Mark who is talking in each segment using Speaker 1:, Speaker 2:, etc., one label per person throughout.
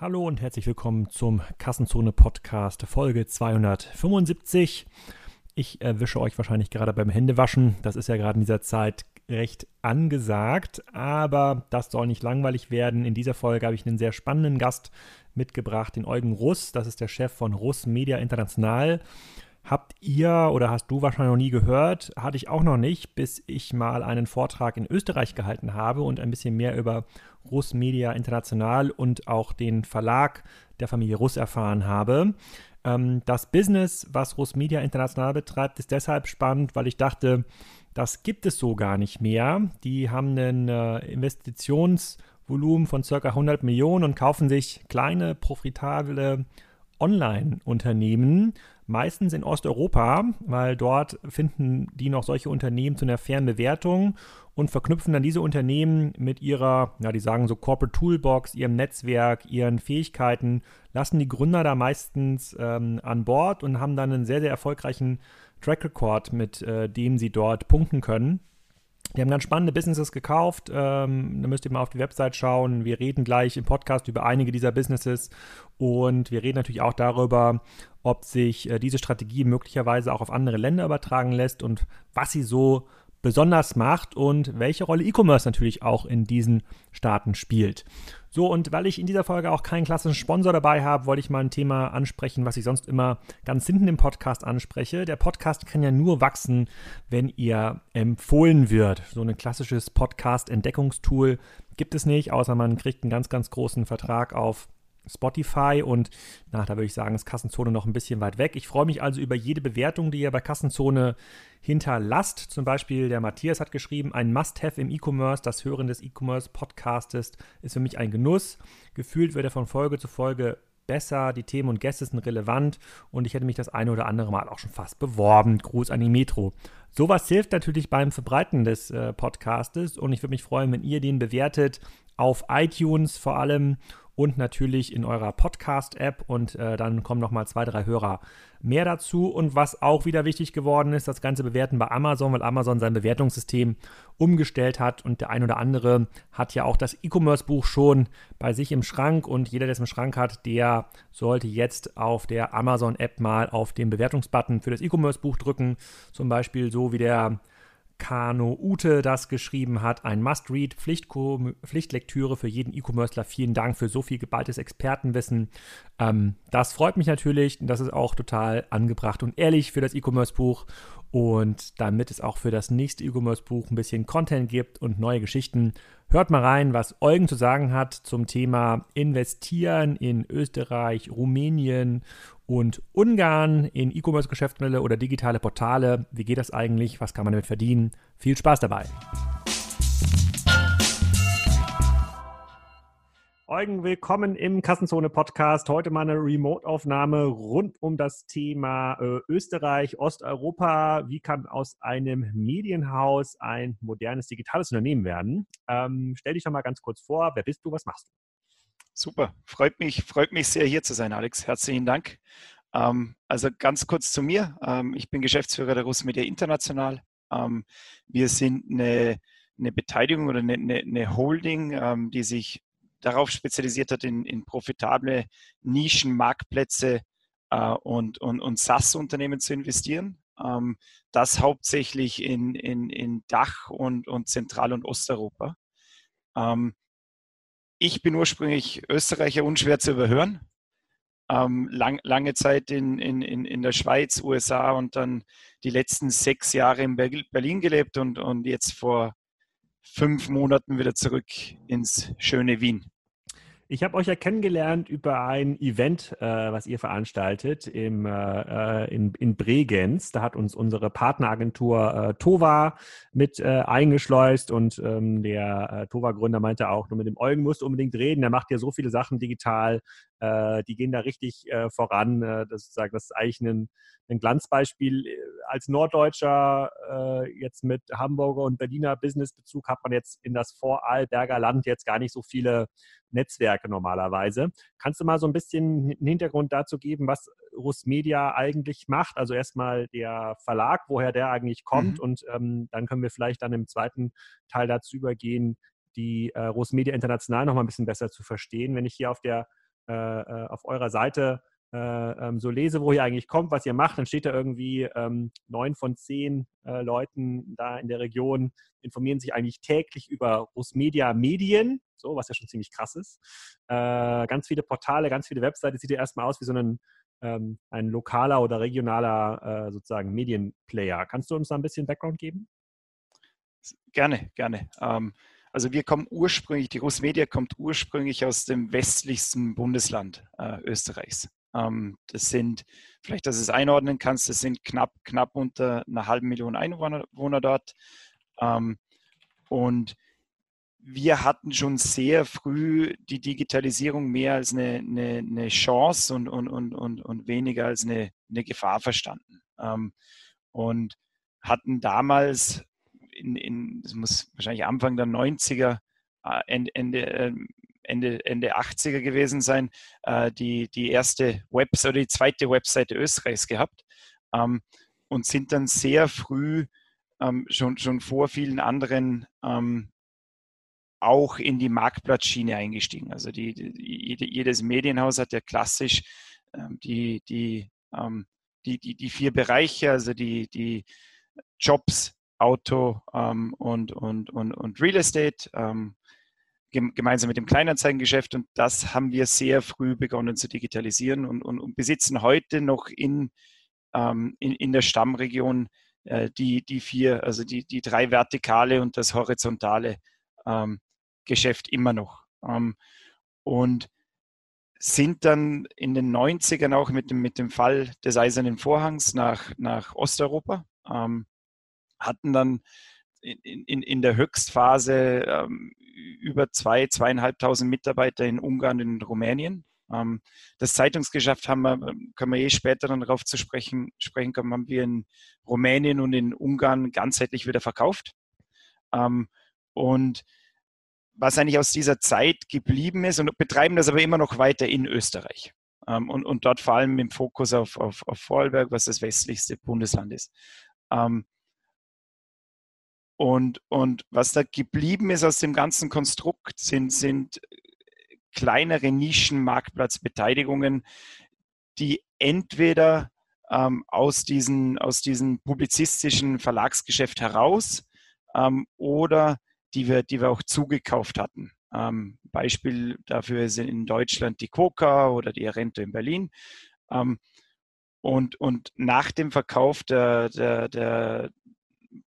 Speaker 1: Hallo und herzlich willkommen zum Kassenzone Podcast Folge 275. Ich erwische euch wahrscheinlich gerade beim Händewaschen. Das ist ja gerade in dieser Zeit recht angesagt, aber das soll nicht langweilig werden. In dieser Folge habe ich einen sehr spannenden Gast mitgebracht, den Eugen Russ. Das ist der Chef von Russ Media International. Habt ihr oder hast du wahrscheinlich noch nie gehört? Hatte ich auch noch nicht, bis ich mal einen Vortrag in Österreich gehalten habe und ein bisschen mehr über Russ Media International und auch den Verlag der Familie Russ erfahren habe. Ähm, das Business, was Russ Media International betreibt, ist deshalb spannend, weil ich dachte, das gibt es so gar nicht mehr. Die haben einen äh, Investitionsvolumen von ca. 100 Millionen und kaufen sich kleine, profitable Online-Unternehmen, meistens in Osteuropa, weil dort finden die noch solche Unternehmen zu einer fairen Bewertung und verknüpfen dann diese Unternehmen mit ihrer, ja, die sagen so Corporate Toolbox, ihrem Netzwerk, ihren Fähigkeiten, lassen die Gründer da meistens ähm, an Bord und haben dann einen sehr, sehr erfolgreichen Track Record, mit äh, dem sie dort punkten können. Die haben ganz spannende Businesses gekauft. Ähm, da müsst ihr mal auf die Website schauen. Wir reden gleich im Podcast über einige dieser Businesses und wir reden natürlich auch darüber, ob sich äh, diese Strategie möglicherweise auch auf andere Länder übertragen lässt und was sie so besonders macht und welche Rolle E-Commerce natürlich auch in diesen Staaten spielt. So, und weil ich in dieser Folge auch keinen klassischen Sponsor dabei habe, wollte ich mal ein Thema ansprechen, was ich sonst immer ganz hinten im Podcast anspreche. Der Podcast kann ja nur wachsen, wenn ihr empfohlen wird. So ein klassisches Podcast-Entdeckungstool gibt es nicht, außer man kriegt einen ganz, ganz großen Vertrag auf Spotify und na, da würde ich sagen, ist Kassenzone noch ein bisschen weit weg. Ich freue mich also über jede Bewertung, die ihr bei Kassenzone hinterlasst. Zum Beispiel der Matthias hat geschrieben, ein Must-Have im E-Commerce, das Hören des E-Commerce-Podcastes ist für mich ein Genuss. Gefühlt wird er von Folge zu Folge besser, die Themen und Gäste sind relevant und ich hätte mich das eine oder andere Mal auch schon fast beworben. Gruß an die Metro. Sowas hilft natürlich beim Verbreiten des äh, Podcastes und ich würde mich freuen, wenn ihr den bewertet auf iTunes vor allem und natürlich in eurer Podcast-App und äh, dann kommen nochmal zwei, drei Hörer mehr dazu. Und was auch wieder wichtig geworden ist, das Ganze bewerten bei Amazon, weil Amazon sein Bewertungssystem umgestellt hat und der ein oder andere hat ja auch das E-Commerce-Buch schon bei sich im Schrank und jeder, der es im Schrank hat, der sollte jetzt auf der Amazon-App mal auf den Bewertungsbutton für das E-Commerce-Buch drücken. Zum Beispiel so wie der Kano Ute das geschrieben hat. Ein Must-Read, Pflichtlektüre für jeden E-Commercer. Vielen Dank für so viel geballtes Expertenwissen. Ähm, das freut mich natürlich. Das ist auch total angebracht und ehrlich für das E-Commerce-Buch. Und damit es auch für das nächste E-Commerce-Buch ein bisschen Content gibt und neue Geschichten, hört mal rein, was Eugen zu sagen hat zum Thema Investieren in Österreich, Rumänien und Ungarn in E-Commerce-Geschäftsmodelle oder digitale Portale. Wie geht das eigentlich? Was kann man damit verdienen? Viel Spaß dabei! Eugen, willkommen im Kassenzone-Podcast. Heute mal eine Remote-Aufnahme rund um das Thema äh, Österreich, Osteuropa. Wie kann aus einem Medienhaus ein modernes digitales Unternehmen werden? Ähm, stell dich doch mal ganz kurz vor. Wer bist du? Was machst du?
Speaker 2: Super, freut mich, freut mich sehr hier zu sein, Alex. Herzlichen Dank. Ähm, also ganz kurz zu mir. Ähm, ich bin Geschäftsführer der Russ Media International. Ähm, wir sind eine, eine Beteiligung oder eine, eine Holding, ähm, die sich darauf spezialisiert hat, in, in profitable Nischenmarktplätze äh, und, und, und SaaS-Unternehmen zu investieren. Ähm, das hauptsächlich in, in, in Dach und, und Zentral- und Osteuropa. Ähm, ich bin ursprünglich Österreicher, unschwer zu überhören. Ähm, lang, lange Zeit in, in, in der Schweiz, USA und dann die letzten sechs Jahre in Berlin gelebt und, und jetzt vor fünf Monaten wieder zurück ins schöne Wien.
Speaker 1: Ich habe euch ja kennengelernt über ein Event, äh, was ihr veranstaltet im, äh, äh, in, in Bregenz. Da hat uns unsere Partneragentur äh, Tova mit äh, eingeschleust und ähm, der äh, Tova-Gründer meinte auch, nur mit dem Eugen musst du unbedingt reden. Der macht ja so viele Sachen digital, die gehen da richtig voran. das, ist, das ist eigentlich ein, ein Glanzbeispiel. Als Norddeutscher jetzt mit Hamburger und Berliner Businessbezug hat man jetzt in das Vorarlberger Land jetzt gar nicht so viele Netzwerke normalerweise. Kannst du mal so ein bisschen einen Hintergrund dazu geben, was Russ Media eigentlich macht? Also erstmal der Verlag, woher der eigentlich kommt mhm. und ähm, dann können wir vielleicht dann im zweiten Teil dazu übergehen, die äh, Russ Media International noch mal ein bisschen besser zu verstehen. Wenn ich hier auf der äh, äh, auf eurer Seite äh, ähm, so lese, wo ihr eigentlich kommt, was ihr macht, dann steht da irgendwie ähm, neun von zehn äh, Leuten da in der Region informieren sich eigentlich täglich über Rusmedia Medien, so was ja schon ziemlich krass ist. Äh, ganz viele Portale, ganz viele Webseiten, sieht ja erstmal aus wie so ein, ähm, ein lokaler oder regionaler äh, sozusagen Medienplayer. Kannst du uns da ein bisschen Background geben?
Speaker 2: Gerne, gerne. Ähm, also wir kommen ursprünglich, die Rusmedia kommt ursprünglich aus dem westlichsten Bundesland äh, Österreichs. Ähm, das sind, vielleicht, dass du es einordnen kannst, das sind knapp, knapp unter einer halben Million Einwohner dort. Ähm, und wir hatten schon sehr früh die Digitalisierung mehr als eine, eine, eine Chance und, und, und, und, und weniger als eine, eine Gefahr verstanden. Ähm, und hatten damals, in, in, das muss wahrscheinlich Anfang der 90er, äh, Ende, Ende, Ende, Ende 80er gewesen sein, äh, die, die erste Website oder die zweite Webseite Österreichs gehabt ähm, und sind dann sehr früh ähm, schon, schon vor vielen anderen ähm, auch in die Marktplatzschiene eingestiegen. Also die, die, jedes Medienhaus hat ja klassisch ähm, die, die, ähm, die, die, die vier Bereiche, also die, die Jobs, Auto ähm, und, und, und, und Real Estate, ähm, gemeinsam mit dem Kleinanzeigengeschäft. Und das haben wir sehr früh begonnen zu digitalisieren und, und, und besitzen heute noch in, ähm, in, in der Stammregion äh, die, die vier, also die, die drei vertikale und das horizontale ähm, Geschäft immer noch. Ähm, und sind dann in den 90ern auch mit dem, mit dem Fall des Eisernen Vorhangs nach, nach Osteuropa, ähm, hatten dann in, in, in der Höchstphase ähm, über zwei, zweieinhalbtausend Mitarbeiter in Ungarn und in Rumänien. Ähm, das Zeitungsgeschäft haben wir, können wir eh später dann darauf zu sprechen, sprechen kommen, haben wir in Rumänien und in Ungarn ganzheitlich wieder verkauft. Ähm, und was eigentlich aus dieser Zeit geblieben ist und betreiben das aber immer noch weiter in Österreich. Ähm, und, und dort vor allem im Fokus auf, auf, auf Vorarlberg, was das westlichste Bundesland ist. Ähm, und, und was da geblieben ist aus dem ganzen Konstrukt, sind, sind kleinere Nischen-Marktplatzbeteiligungen, die entweder ähm, aus, diesen, aus diesem publizistischen Verlagsgeschäft heraus ähm, oder die wir, die wir auch zugekauft hatten. Ähm, Beispiel dafür sind in Deutschland die Coca oder die Arento in Berlin. Ähm, und, und nach dem Verkauf der, der, der,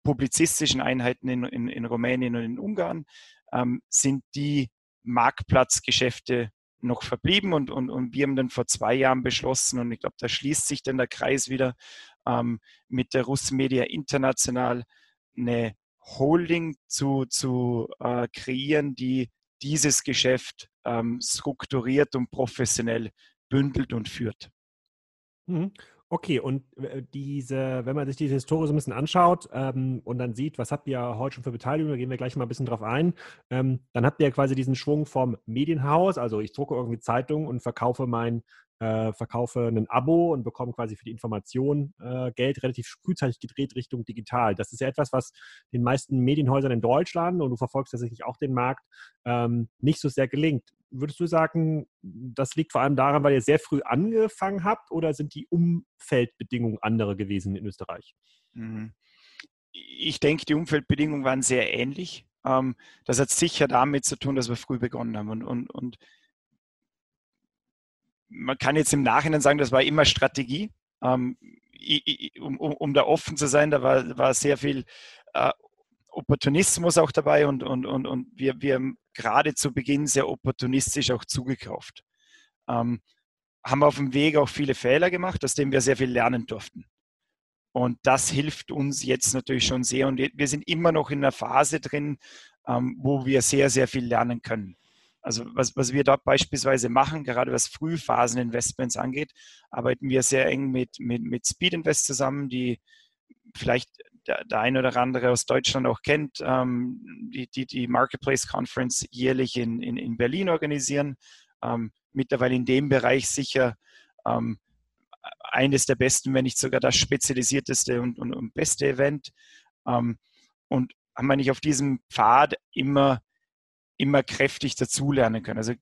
Speaker 2: publizistischen Einheiten in, in, in Rumänien und in Ungarn ähm, sind die Marktplatzgeschäfte noch verblieben und, und, und wir haben dann vor zwei Jahren beschlossen und ich glaube, da schließt sich dann der Kreis wieder ähm, mit der Russmedia International eine Holding zu, zu äh, kreieren, die dieses Geschäft ähm, strukturiert und professionell bündelt und führt.
Speaker 1: Okay, und äh, diese, wenn man sich diese Historie so ein bisschen anschaut ähm, und dann sieht, was habt ihr heute schon für Beteiligung, da gehen wir gleich mal ein bisschen drauf ein, ähm, dann habt ihr quasi diesen Schwung vom Medienhaus, also ich drucke irgendwie Zeitung und verkaufe mein äh, verkaufe ein Abo und bekomme quasi für die Information äh, Geld relativ frühzeitig gedreht Richtung digital. Das ist ja etwas, was den meisten Medienhäusern in Deutschland, und du verfolgst tatsächlich auch den Markt, ähm, nicht so sehr gelingt. Würdest du sagen, das liegt vor allem daran, weil ihr sehr früh angefangen habt oder sind die Umfeldbedingungen andere gewesen in Österreich? Mhm.
Speaker 2: Ich denke, die Umfeldbedingungen waren sehr ähnlich. Ähm, das hat sicher damit zu tun, dass wir früh begonnen haben. Und, und, und man kann jetzt im Nachhinein sagen, das war immer Strategie. Ähm, um, um, um, da offen zu sein, da war, war sehr viel äh, Opportunismus auch dabei und, und, und, und wir, wir haben gerade zu Beginn sehr opportunistisch auch zugekauft. Ähm, haben auf dem Weg auch viele Fehler gemacht, aus denen wir sehr viel lernen durften. Und das hilft uns jetzt natürlich schon sehr. Und wir sind immer noch in einer Phase drin, ähm, wo wir sehr, sehr viel lernen können. Also was, was wir dort beispielsweise machen, gerade was Frühphaseninvestments angeht, arbeiten wir sehr eng mit, mit, mit Speed Invest zusammen, die vielleicht der, der eine oder andere aus Deutschland auch kennt, ähm, die, die die Marketplace Conference jährlich in, in, in Berlin organisieren. Ähm, mittlerweile in dem Bereich sicher ähm, eines der besten, wenn nicht sogar das spezialisierteste und, und, und beste Event. Ähm, und haben wir nicht auf diesem Pfad immer immer kräftig dazulernen können. Also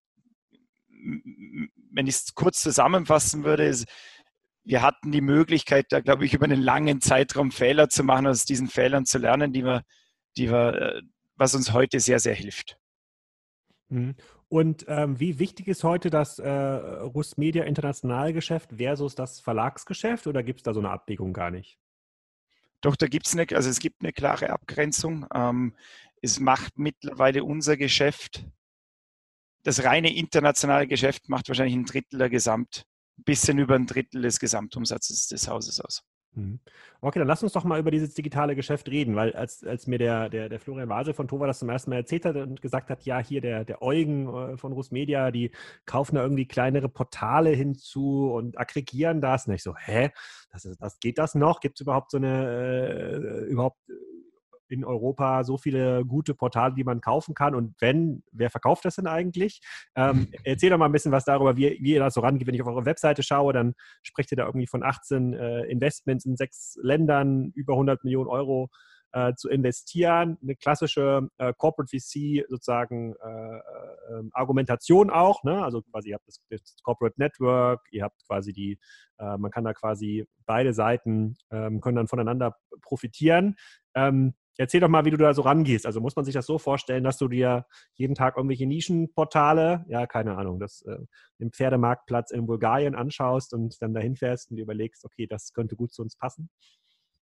Speaker 2: wenn ich es kurz zusammenfassen würde, ist, wir hatten die Möglichkeit, da glaube ich, über einen langen Zeitraum Fehler zu machen, aus diesen Fehlern zu lernen, die wir, die wir, äh, was uns heute sehr, sehr hilft.
Speaker 1: Mhm. Und ähm, wie wichtig ist heute das äh, Rustmedia Internationalgeschäft versus das Verlagsgeschäft oder gibt es da so eine Abwägung gar nicht?
Speaker 2: Doch, da gibt es eine, also es gibt eine klare Abgrenzung. Ähm, es macht mittlerweile unser Geschäft, das reine internationale Geschäft macht wahrscheinlich ein Drittel der Gesamt, ein bisschen über ein Drittel des Gesamtumsatzes des Hauses aus.
Speaker 1: Mhm. Okay, dann lass uns doch mal über dieses digitale Geschäft reden, weil als, als mir der, der, der Florian Wasel von Tova das zum ersten Mal erzählt hat und gesagt hat, ja, hier der, der Eugen äh, von Rusmedia, die kaufen da irgendwie kleinere Portale hinzu und aggregieren das. Und ich so, hä? Das, das geht das noch? Gibt es überhaupt so eine, äh, überhaupt in Europa so viele gute Portale, die man kaufen kann? Und wenn, wer verkauft das denn eigentlich? Ähm, erzähl doch mal ein bisschen was darüber, wie, wie ihr da so rangeht. Wenn ich auf eure Webseite schaue, dann sprecht ihr da irgendwie von 18 äh, Investments in sechs Ländern, über 100 Millionen Euro äh, zu investieren. Eine klassische äh, Corporate VC sozusagen äh, äh, Argumentation auch. Ne? Also quasi ihr habt das, das, Corporate Network, ihr habt quasi die, äh, man kann da quasi beide Seiten ähm, können dann voneinander profitieren. Ähm, Erzähl doch mal, wie du da so rangehst. Also muss man sich das so vorstellen, dass du dir jeden Tag irgendwelche Nischenportale, ja, keine Ahnung, das äh, im Pferdemarktplatz in Bulgarien anschaust und dann dahin fährst und dir überlegst, okay, das könnte gut zu uns passen?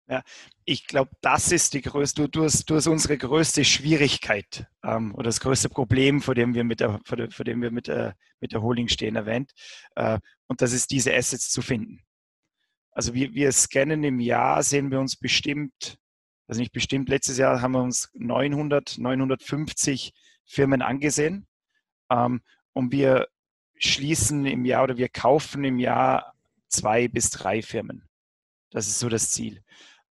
Speaker 2: Ja, ich glaube, das ist die größte, du, hast, du hast unsere größte Schwierigkeit ähm, oder das größte Problem, vor dem wir mit der, vor, der, vor dem wir mit der, mit der Holding stehen, erwähnt. Äh, und das ist, diese Assets zu finden. Also wir, wir scannen im Jahr, sehen wir uns bestimmt also nicht bestimmt, letztes Jahr haben wir uns 900, 950 Firmen angesehen ähm, und wir schließen im Jahr oder wir kaufen im Jahr zwei bis drei Firmen. Das ist so das Ziel.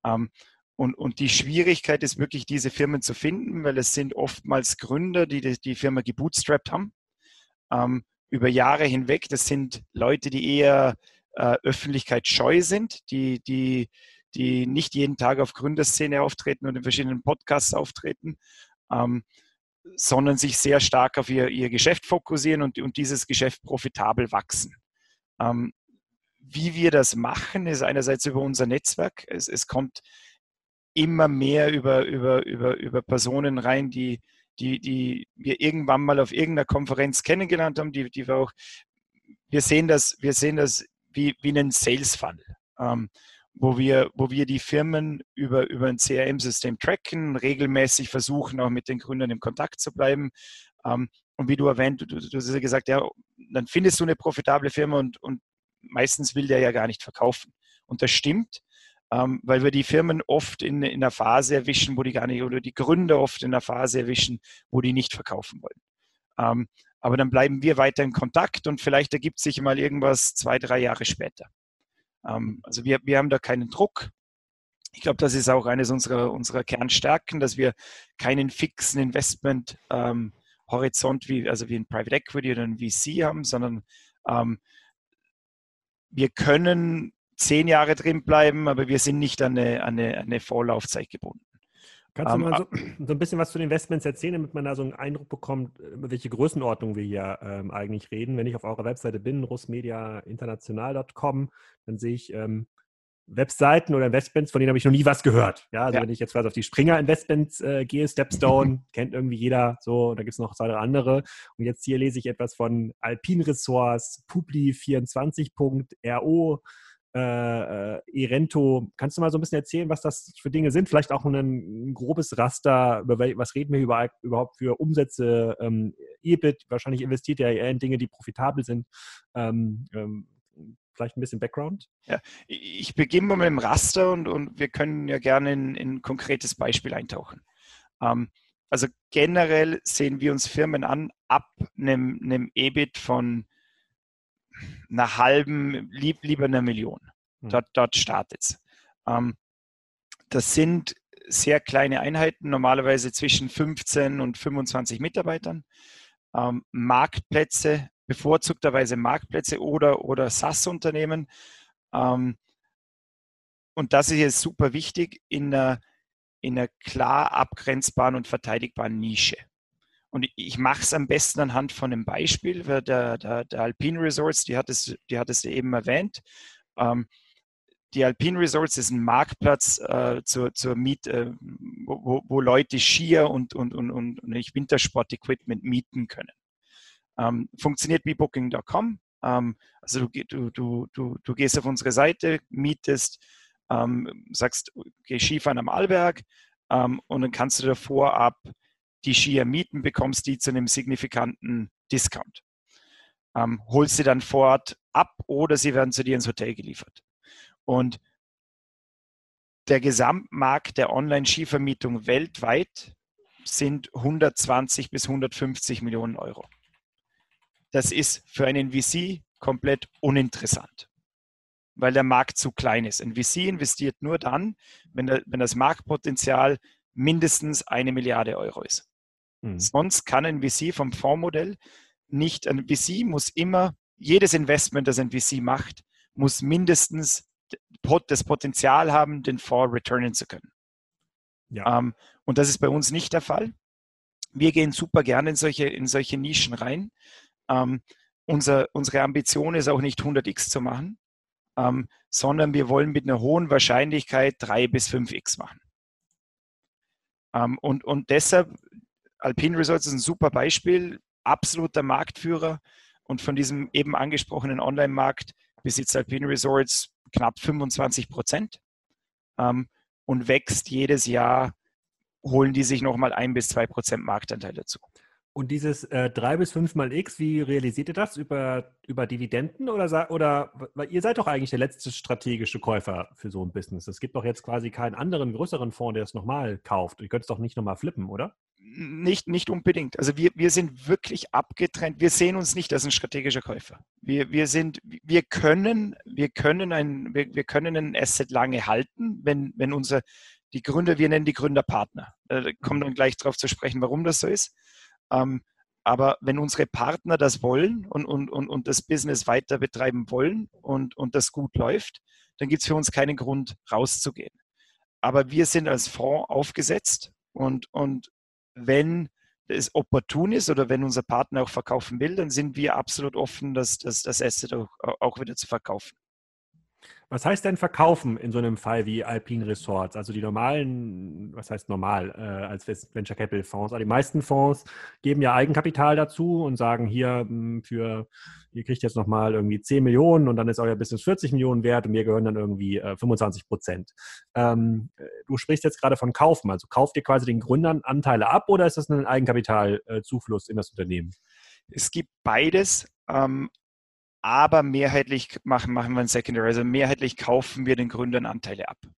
Speaker 2: Ähm, und, und die Schwierigkeit ist wirklich, diese Firmen zu finden, weil es sind oftmals Gründer, die die, die Firma gebootstrapped haben, ähm, über Jahre hinweg. Das sind Leute, die eher äh, öffentlichkeitsscheu sind, die, die die nicht jeden Tag auf Gründerszene auftreten und in verschiedenen Podcasts auftreten, ähm, sondern sich sehr stark auf ihr, ihr Geschäft fokussieren und, und dieses Geschäft profitabel wachsen. Ähm, wie wir das machen, ist einerseits über unser Netzwerk. Es, es kommt immer mehr über, über, über, über Personen rein, die, die, die wir irgendwann mal auf irgendeiner Konferenz kennengelernt haben, die, die wir auch, wir sehen das, wir sehen das wie, wie einen Sales Funnel. Ähm, wo wir, wo wir die Firmen über, über ein CRM-System tracken, regelmäßig versuchen, auch mit den Gründern im Kontakt zu bleiben. Ähm, und wie du erwähnt, du, du, hast ja gesagt, ja, dann findest du eine profitable Firma und, und meistens will der ja gar nicht verkaufen. Und das stimmt, ähm, weil wir die Firmen oft in, in einer Phase erwischen, wo die gar nicht, oder die Gründer oft in einer Phase erwischen, wo die nicht verkaufen wollen. Ähm, aber dann bleiben wir weiter in Kontakt und vielleicht ergibt sich mal irgendwas zwei, drei Jahre später. Ähm, also wir, wir haben da keinen Druck. Ich glaube, das ist auch eines unserer, unserer Kernstärken, dass wir keinen fixen Investment-Horizont ähm, wie, also wie ein Private Equity oder ein VC haben, sondern ähm, wir können zehn Jahre drin bleiben, aber wir sind nicht an eine, an eine, eine Vorlaufzeit gebunden.
Speaker 1: Kannst du mal so, so, ein bisschen was zu den Investments erzählen, damit man da so einen Eindruck bekommt, über welche Größenordnung wir hier ähm, eigentlich reden? Wenn ich auf eurer Webseite bin, russmediainternational.com, dann sehe ich ähm, Webseiten oder Investments, von denen habe ich noch nie was gehört. Ja, also ja. wenn ich jetzt quasi auf die Springer Investments äh, gehe, Stepstone, kennt irgendwie jeder so, da gibt es noch zwei oder andere. Und jetzt hier lese ich etwas von Alpine Ressorts, Publi24.ro, äh, äh, Erento. Kannst du mal so ein bisschen erzählen, was das für Dinge sind? Vielleicht auch ein, ein grobes Raster, über was reden wir über, überhaupt für Umsätze, ähm, EBIT, wahrscheinlich investiert ihr eher in Dinge, die profitabel sind. Ähm, ähm, vielleicht ein bisschen Background?
Speaker 2: Ja, ich beginne mal mit dem Raster und, und wir können ja gerne in, in ein konkretes Beispiel eintauchen. Ähm, also generell sehen wir uns Firmen an ab einem, einem EBIT von einer halben, lieb, lieber einer Million. Hm. Dort, dort startet es. Ähm, das sind sehr kleine Einheiten, normalerweise zwischen 15 und 25 Mitarbeitern. Ähm, Marktplätze, bevorzugterweise Marktplätze oder, oder SaaS-Unternehmen. Ähm, und das ist jetzt super wichtig in einer, in einer klar abgrenzbaren und verteidigbaren Nische. Und ich mache es am besten anhand von einem Beispiel. Der, der, der Alpine Resorts, die hat es, die hat es eben erwähnt. Ähm, die Alpine Resorts ist ein Marktplatz äh, zur, zur Miet, äh, wo, wo, Leute Skier und, und, und, und Wintersport-Equipment mieten können. Ähm, funktioniert wie Booking.com. Ähm, also du, du, du, du gehst auf unsere Seite, mietest, ähm, sagst, geh Skifahren am Arlberg ähm, und dann kannst du davor ab die Skier mieten, bekommst die zu einem signifikanten Discount. Ähm, holst sie dann vor Ort ab oder sie werden zu dir ins Hotel geliefert. Und der Gesamtmarkt der Online-Skivermietung weltweit sind 120 bis 150 Millionen Euro. Das ist für einen VC komplett uninteressant, weil der Markt zu klein ist. Ein VC investiert nur dann, wenn, der, wenn das Marktpotenzial mindestens eine Milliarde Euro ist. Mhm. Sonst kann ein VC vom Fondsmodell nicht, ein VC muss immer, jedes Investment, das ein VC macht, muss mindestens das Potenzial haben, den Fonds returnen zu können. Ja. Ähm, und das ist bei uns nicht der Fall. Wir gehen super gerne in solche, in solche Nischen rein. Ähm, unser, unsere Ambition ist auch nicht 100x zu machen, ähm, sondern wir wollen mit einer hohen Wahrscheinlichkeit 3 bis 5x machen. Ähm, und, und deshalb, Alpine Resorts ist ein super Beispiel, absoluter Marktführer und von diesem eben angesprochenen Online-Markt besitzt Alpine Resorts knapp 25 Prozent ähm, und wächst jedes Jahr, holen die sich nochmal ein bis zwei Prozent Marktanteil dazu.
Speaker 1: Und dieses äh, 3 bis 5 mal X, wie realisiert ihr das? Über, über Dividenden oder, oder weil ihr seid doch eigentlich der letzte strategische Käufer für so ein Business. Es gibt doch jetzt quasi keinen anderen größeren Fonds, der es nochmal kauft. Ihr könnt es doch nicht nochmal flippen, oder?
Speaker 2: Nicht, nicht unbedingt. Also wir, wir sind wirklich abgetrennt. Wir sehen uns nicht als ein strategischer Käufer. Wir, wir sind, wir können, wir können ein, wir, wir können ein Asset lange halten, wenn, wenn unser, die Gründer, wir nennen die Gründer Partner. Da kommen dann gleich darauf zu sprechen, warum das so ist. Ähm, aber wenn unsere Partner das wollen und, und, und, und das Business weiter betreiben wollen und, und das gut läuft, dann gibt es für uns keinen Grund, rauszugehen. Aber wir sind als Fonds aufgesetzt und, und wenn es opportun ist oder wenn unser Partner auch verkaufen will, dann sind wir absolut offen, das, das, das Asset auch, auch wieder zu verkaufen.
Speaker 1: Was heißt denn verkaufen in so einem Fall wie Alpine Resorts? Also die normalen, was heißt normal äh, als Venture Capital Fonds? Also die meisten Fonds geben ja Eigenkapital dazu und sagen hier hm, für, ihr kriegt jetzt nochmal irgendwie 10 Millionen und dann ist euer Business 40 Millionen wert und mir gehören dann irgendwie äh, 25 Prozent. Ähm, du sprichst jetzt gerade von kaufen. Also kauft ihr quasi den Gründern Anteile ab oder ist das ein Eigenkapitalzufluss in das Unternehmen?
Speaker 2: Es gibt beides. Ähm, aber mehrheitlich machen, machen wir ein Secondary. Also mehrheitlich kaufen wir den Gründern Anteile ab.
Speaker 1: Ähm,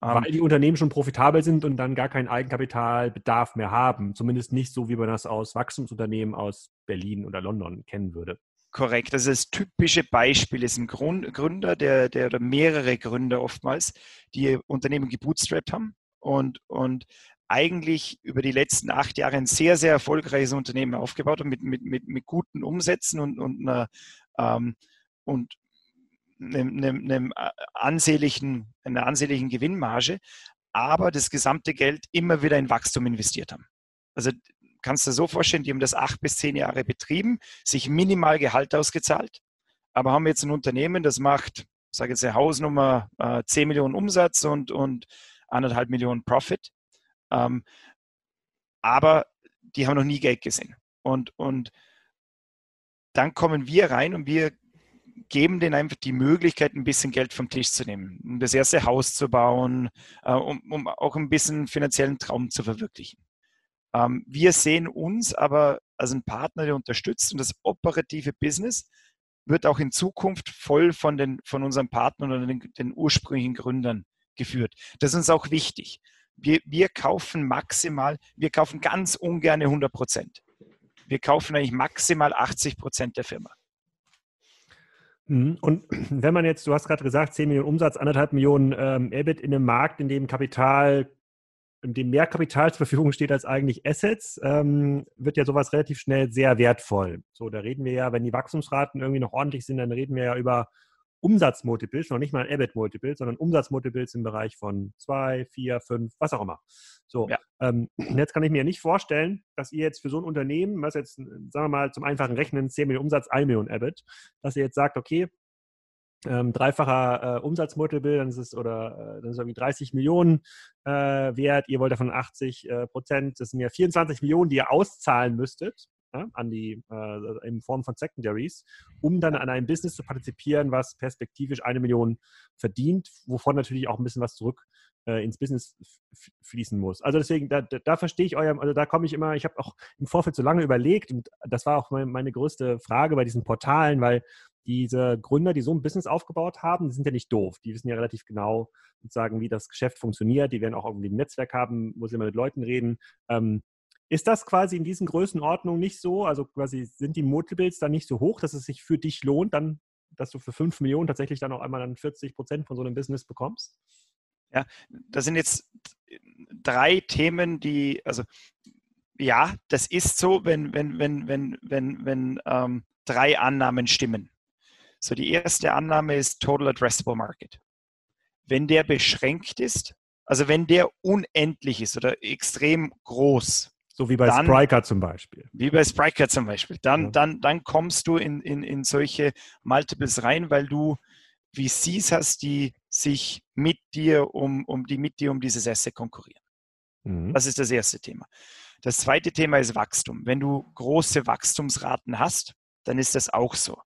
Speaker 1: Weil die Unternehmen schon profitabel sind und dann gar keinen Eigenkapitalbedarf mehr haben. Zumindest nicht so, wie man das aus Wachstumsunternehmen aus Berlin oder London kennen würde.
Speaker 2: Korrekt. Also das typische Beispiel ist ein Gründer, der, der oder mehrere Gründer oftmals, die Unternehmen gebootstrapped haben und, und eigentlich über die letzten acht Jahre ein sehr, sehr erfolgreiches Unternehmen aufgebaut haben mit, mit, mit, mit guten Umsätzen und, und einer ähm, und einem, einem, einem ansehnlichen, einer ansehnlichen Gewinnmarge, aber das gesamte Geld immer wieder in Wachstum investiert haben. Also kannst du dir so vorstellen, die haben das acht bis zehn Jahre betrieben, sich minimal Gehalt ausgezahlt, aber haben jetzt ein Unternehmen, das macht, sage jetzt eine Hausnummer, äh, 10 Millionen Umsatz und, und anderthalb Millionen Profit. Ähm, aber die haben noch nie Geld gesehen. Und, und dann kommen wir rein und wir geben denen einfach die Möglichkeit, ein bisschen Geld vom Tisch zu nehmen, um das erste Haus zu bauen, äh, um, um, auch ein bisschen finanziellen Traum zu verwirklichen. Ähm, wir sehen uns aber als ein Partner, der unterstützt und das operative Business wird auch in Zukunft voll von, den, von unseren Partnern oder den, den ursprünglichen Gründern geführt. Das ist uns auch wichtig. Wir, wir kaufen maximal, wir kaufen ganz ungern 100 Prozent wir kaufen eigentlich maximal 80 Prozent der Firma.
Speaker 1: Mhm. Und wenn man jetzt, du hast gerade gesagt, 10 Millionen Umsatz, anderthalb Millionen ähm, EBIT in einem Markt, in dem Kapital, in dem mehr Kapital zur Verfügung steht als eigentlich Assets, ähm, wird ja sowas relativ schnell sehr wertvoll. So, da reden wir ja, wenn die Wachstumsraten irgendwie noch ordentlich sind, dann reden wir ja über Umsatzmultiples, noch nicht mal EBIT-Multiples, sondern Umsatzmultiples im Bereich von zwei, vier, fünf, was auch immer. So, ja. ähm, jetzt kann ich mir nicht vorstellen, dass ihr jetzt für so ein Unternehmen, was jetzt, sagen wir mal, zum einfachen Rechnen 10 Millionen Umsatz, 1 Million EBIT, dass ihr jetzt sagt, okay, ähm, dreifacher äh, Umsatzmultiple, dann ist es oder äh, dann ist es irgendwie 30 Millionen äh, wert, ihr wollt davon 80 äh, Prozent, das sind ja 24 Millionen, die ihr auszahlen müsstet ja, an die, äh, in Form von Secondaries, um dann an einem Business zu partizipieren, was perspektivisch eine Million verdient, wovon natürlich auch ein bisschen was zurück äh, ins Business fließen muss. Also deswegen, da, da, da, verstehe ich euer, also da komme ich immer, ich habe auch im Vorfeld so lange überlegt und das war auch meine, meine größte Frage bei diesen Portalen, weil diese Gründer, die so ein Business aufgebaut haben, die sind ja nicht doof. Die wissen ja relativ genau, sozusagen, wie das Geschäft funktioniert. Die werden auch irgendwie ein Netzwerk haben, wo sie immer mit Leuten reden. Ähm, ist das quasi in diesen Größenordnungen nicht so? Also quasi sind die Multiples dann nicht so hoch, dass es sich für dich lohnt, dann, dass du für 5 Millionen tatsächlich dann auch einmal dann 40 Prozent von so einem Business bekommst?
Speaker 2: Ja, das sind jetzt drei Themen, die, also ja, das ist so, wenn, wenn, wenn, wenn, wenn, wenn ähm, drei Annahmen stimmen. So, die erste Annahme ist Total Addressable Market. Wenn der beschränkt ist, also wenn der unendlich ist oder extrem groß.
Speaker 1: So wie bei dann, Spriker zum Beispiel.
Speaker 2: Wie bei Spriker zum Beispiel. Dann, ja. dann, dann kommst du in, in, in solche Multiples rein, weil du VCs hast, die sich mit dir um, um die mit dir um dieses Asset konkurrieren. Mhm. Das ist das erste Thema. Das zweite Thema ist Wachstum. Wenn du große Wachstumsraten hast, dann ist das auch so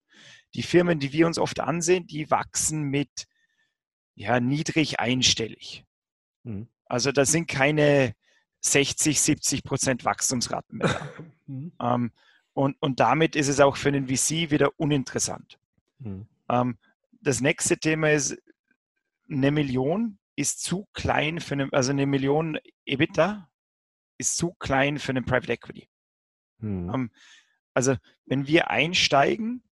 Speaker 2: die Firmen, die wir uns oft ansehen, die wachsen mit ja, niedrig einstellig. Mhm. Also da sind keine 60, 70 Prozent Wachstumsraten mehr. Mhm. Ähm, und, und damit ist es auch für einen VC wieder uninteressant. Mhm. Ähm, das nächste Thema ist, eine Million ist zu klein für eine, also eine Million EBITDA ist zu klein für einen Private Equity. Mhm. Ähm, also wenn wir einsteigen,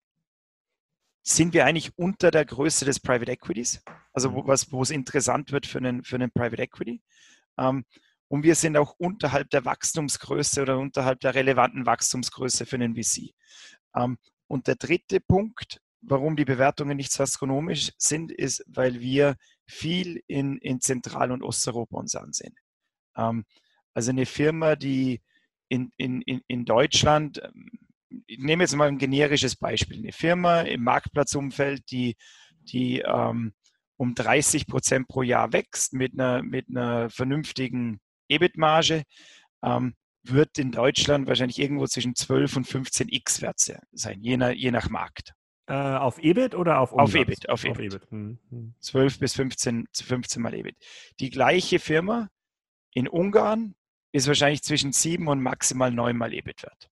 Speaker 2: sind wir eigentlich unter der Größe des Private Equities, also wo, mhm. was, wo es interessant wird für einen, für einen Private Equity. Ähm, und wir sind auch unterhalb der Wachstumsgröße oder unterhalb der relevanten Wachstumsgröße für einen VC. Ähm, und der dritte Punkt, warum die Bewertungen nicht so astronomisch sind, ist, weil wir viel in, in Zentral- und Osteuropa uns ansehen. Ähm, also eine Firma, die in, in, in Deutschland ähm, ich nehme jetzt mal ein generisches Beispiel. Eine Firma im Marktplatzumfeld, die, die ähm, um 30 Prozent pro Jahr wächst mit einer, mit einer vernünftigen EBIT-Marge, ähm, wird in Deutschland wahrscheinlich irgendwo zwischen 12 und 15 X wert sein, je nach, je nach Markt.
Speaker 1: Äh, auf EBIT oder auf
Speaker 2: Umsatz? Auf EBIT. Auf EBIT. Auf EBIT. Hm, hm. 12 bis 15, 15 mal EBIT. Die gleiche Firma in Ungarn ist wahrscheinlich zwischen 7 und maximal 9 mal EBIT wert.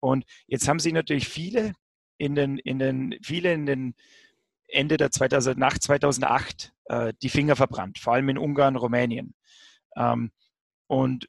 Speaker 2: Und jetzt haben sich natürlich viele in den, in den, viele in den Ende der 2000, nach 2008 äh, die Finger verbrannt, vor allem in Ungarn, Rumänien. Ähm, und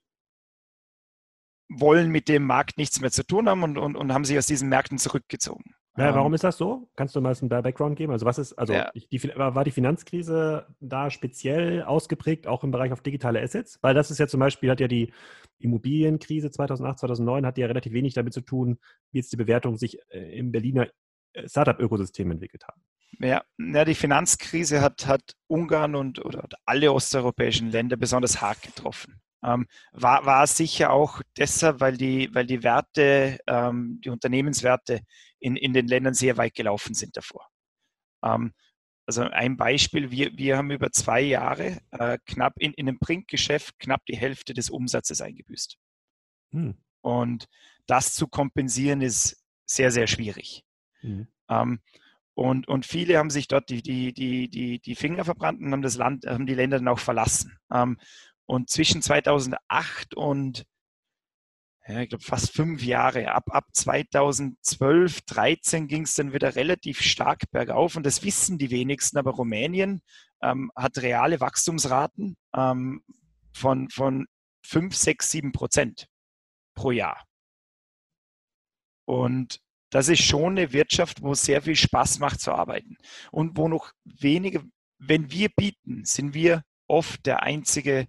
Speaker 2: wollen mit dem Markt nichts mehr zu tun haben und, und, und haben sich aus diesen Märkten zurückgezogen.
Speaker 1: Ja, ähm, warum ist das so? Kannst du mal ein Background geben? Also was ist, also ja. die, war die Finanzkrise da speziell ausgeprägt, auch im Bereich auf digitale Assets? Weil das ist ja zum Beispiel, hat ja die Immobilienkrise 2008, 2009, hat ja relativ wenig damit zu tun, wie jetzt die Bewertungen sich äh, im Berliner äh, Startup-Ökosystem entwickelt haben.
Speaker 2: Ja, ja, die Finanzkrise hat, hat Ungarn und oder alle osteuropäischen Länder besonders hart getroffen. Ähm, war, war sicher auch deshalb, weil die, weil die Werte, ähm, die Unternehmenswerte in, in den Ländern sehr weit gelaufen sind davor. Ähm, also ein Beispiel, wir, wir haben über zwei Jahre äh, knapp in, in einem Printgeschäft knapp die Hälfte des Umsatzes eingebüßt. Hm. Und das zu kompensieren ist sehr, sehr schwierig. Hm. Ähm, und, und viele haben sich dort die, die, die, die, die Finger verbrannt und haben das Land, haben die Länder dann auch verlassen. Und zwischen 2008 und ja, ich glaube fast fünf Jahre, ab, ab 2012, 13 ging es dann wieder relativ stark bergauf und das wissen die wenigsten, aber Rumänien ähm, hat reale Wachstumsraten ähm, von, von 5, 6, 7 Prozent pro Jahr. Und das ist schon eine Wirtschaft, wo es sehr viel Spaß macht zu arbeiten und wo noch wenige, wenn wir bieten, sind wir oft der einzige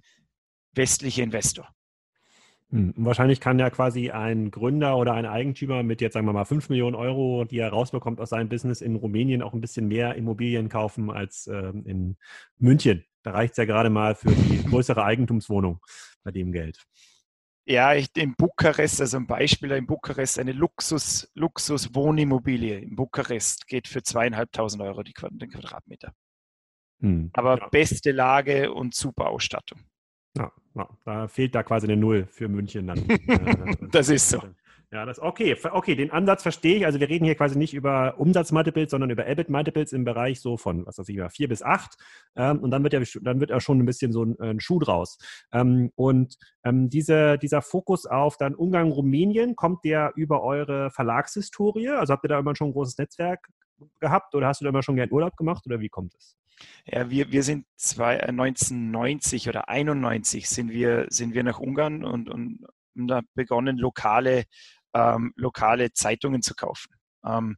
Speaker 2: westliche Investor.
Speaker 1: Hm, wahrscheinlich kann ja quasi ein Gründer oder ein Eigentümer mit jetzt sagen wir mal 5 Millionen Euro, die er rausbekommt aus seinem Business in Rumänien, auch ein bisschen mehr Immobilien kaufen als ähm, in München. Da reicht es ja gerade mal für die größere Eigentumswohnung bei dem Geld.
Speaker 2: Ja, ich, in Bukarest, also ein Beispiel in Bukarest, eine Luxus, Luxus-Wohnimmobilie in Bukarest geht für zweieinhalbtausend Euro die, den Quadratmeter. Hm, Aber ja. beste Lage und super Ausstattung.
Speaker 1: Ja, ja, da fehlt da quasi eine Null für München dann.
Speaker 2: Äh, das ist so.
Speaker 1: Ja, das okay. Okay, den Ansatz verstehe ich. Also wir reden hier quasi nicht über Umsatzmultiples, sondern über EBIT-Multiples im Bereich so von, was weiß ich, vier bis acht. Ähm, und dann wird ja dann wird ja schon ein bisschen so ein, ein Schuh draus. Ähm, und ähm, diese, dieser Fokus auf dann Ungarn, Rumänien, kommt der über eure Verlagshistorie? Also habt ihr da immer schon ein großes Netzwerk gehabt oder hast du da immer schon gern Urlaub gemacht oder wie kommt es?
Speaker 2: Ja, wir, wir sind zwei, 1990 äh, oder 91 sind wir, sind wir nach Ungarn und, und haben da begonnen, lokale, ähm, lokale Zeitungen zu kaufen. Ähm,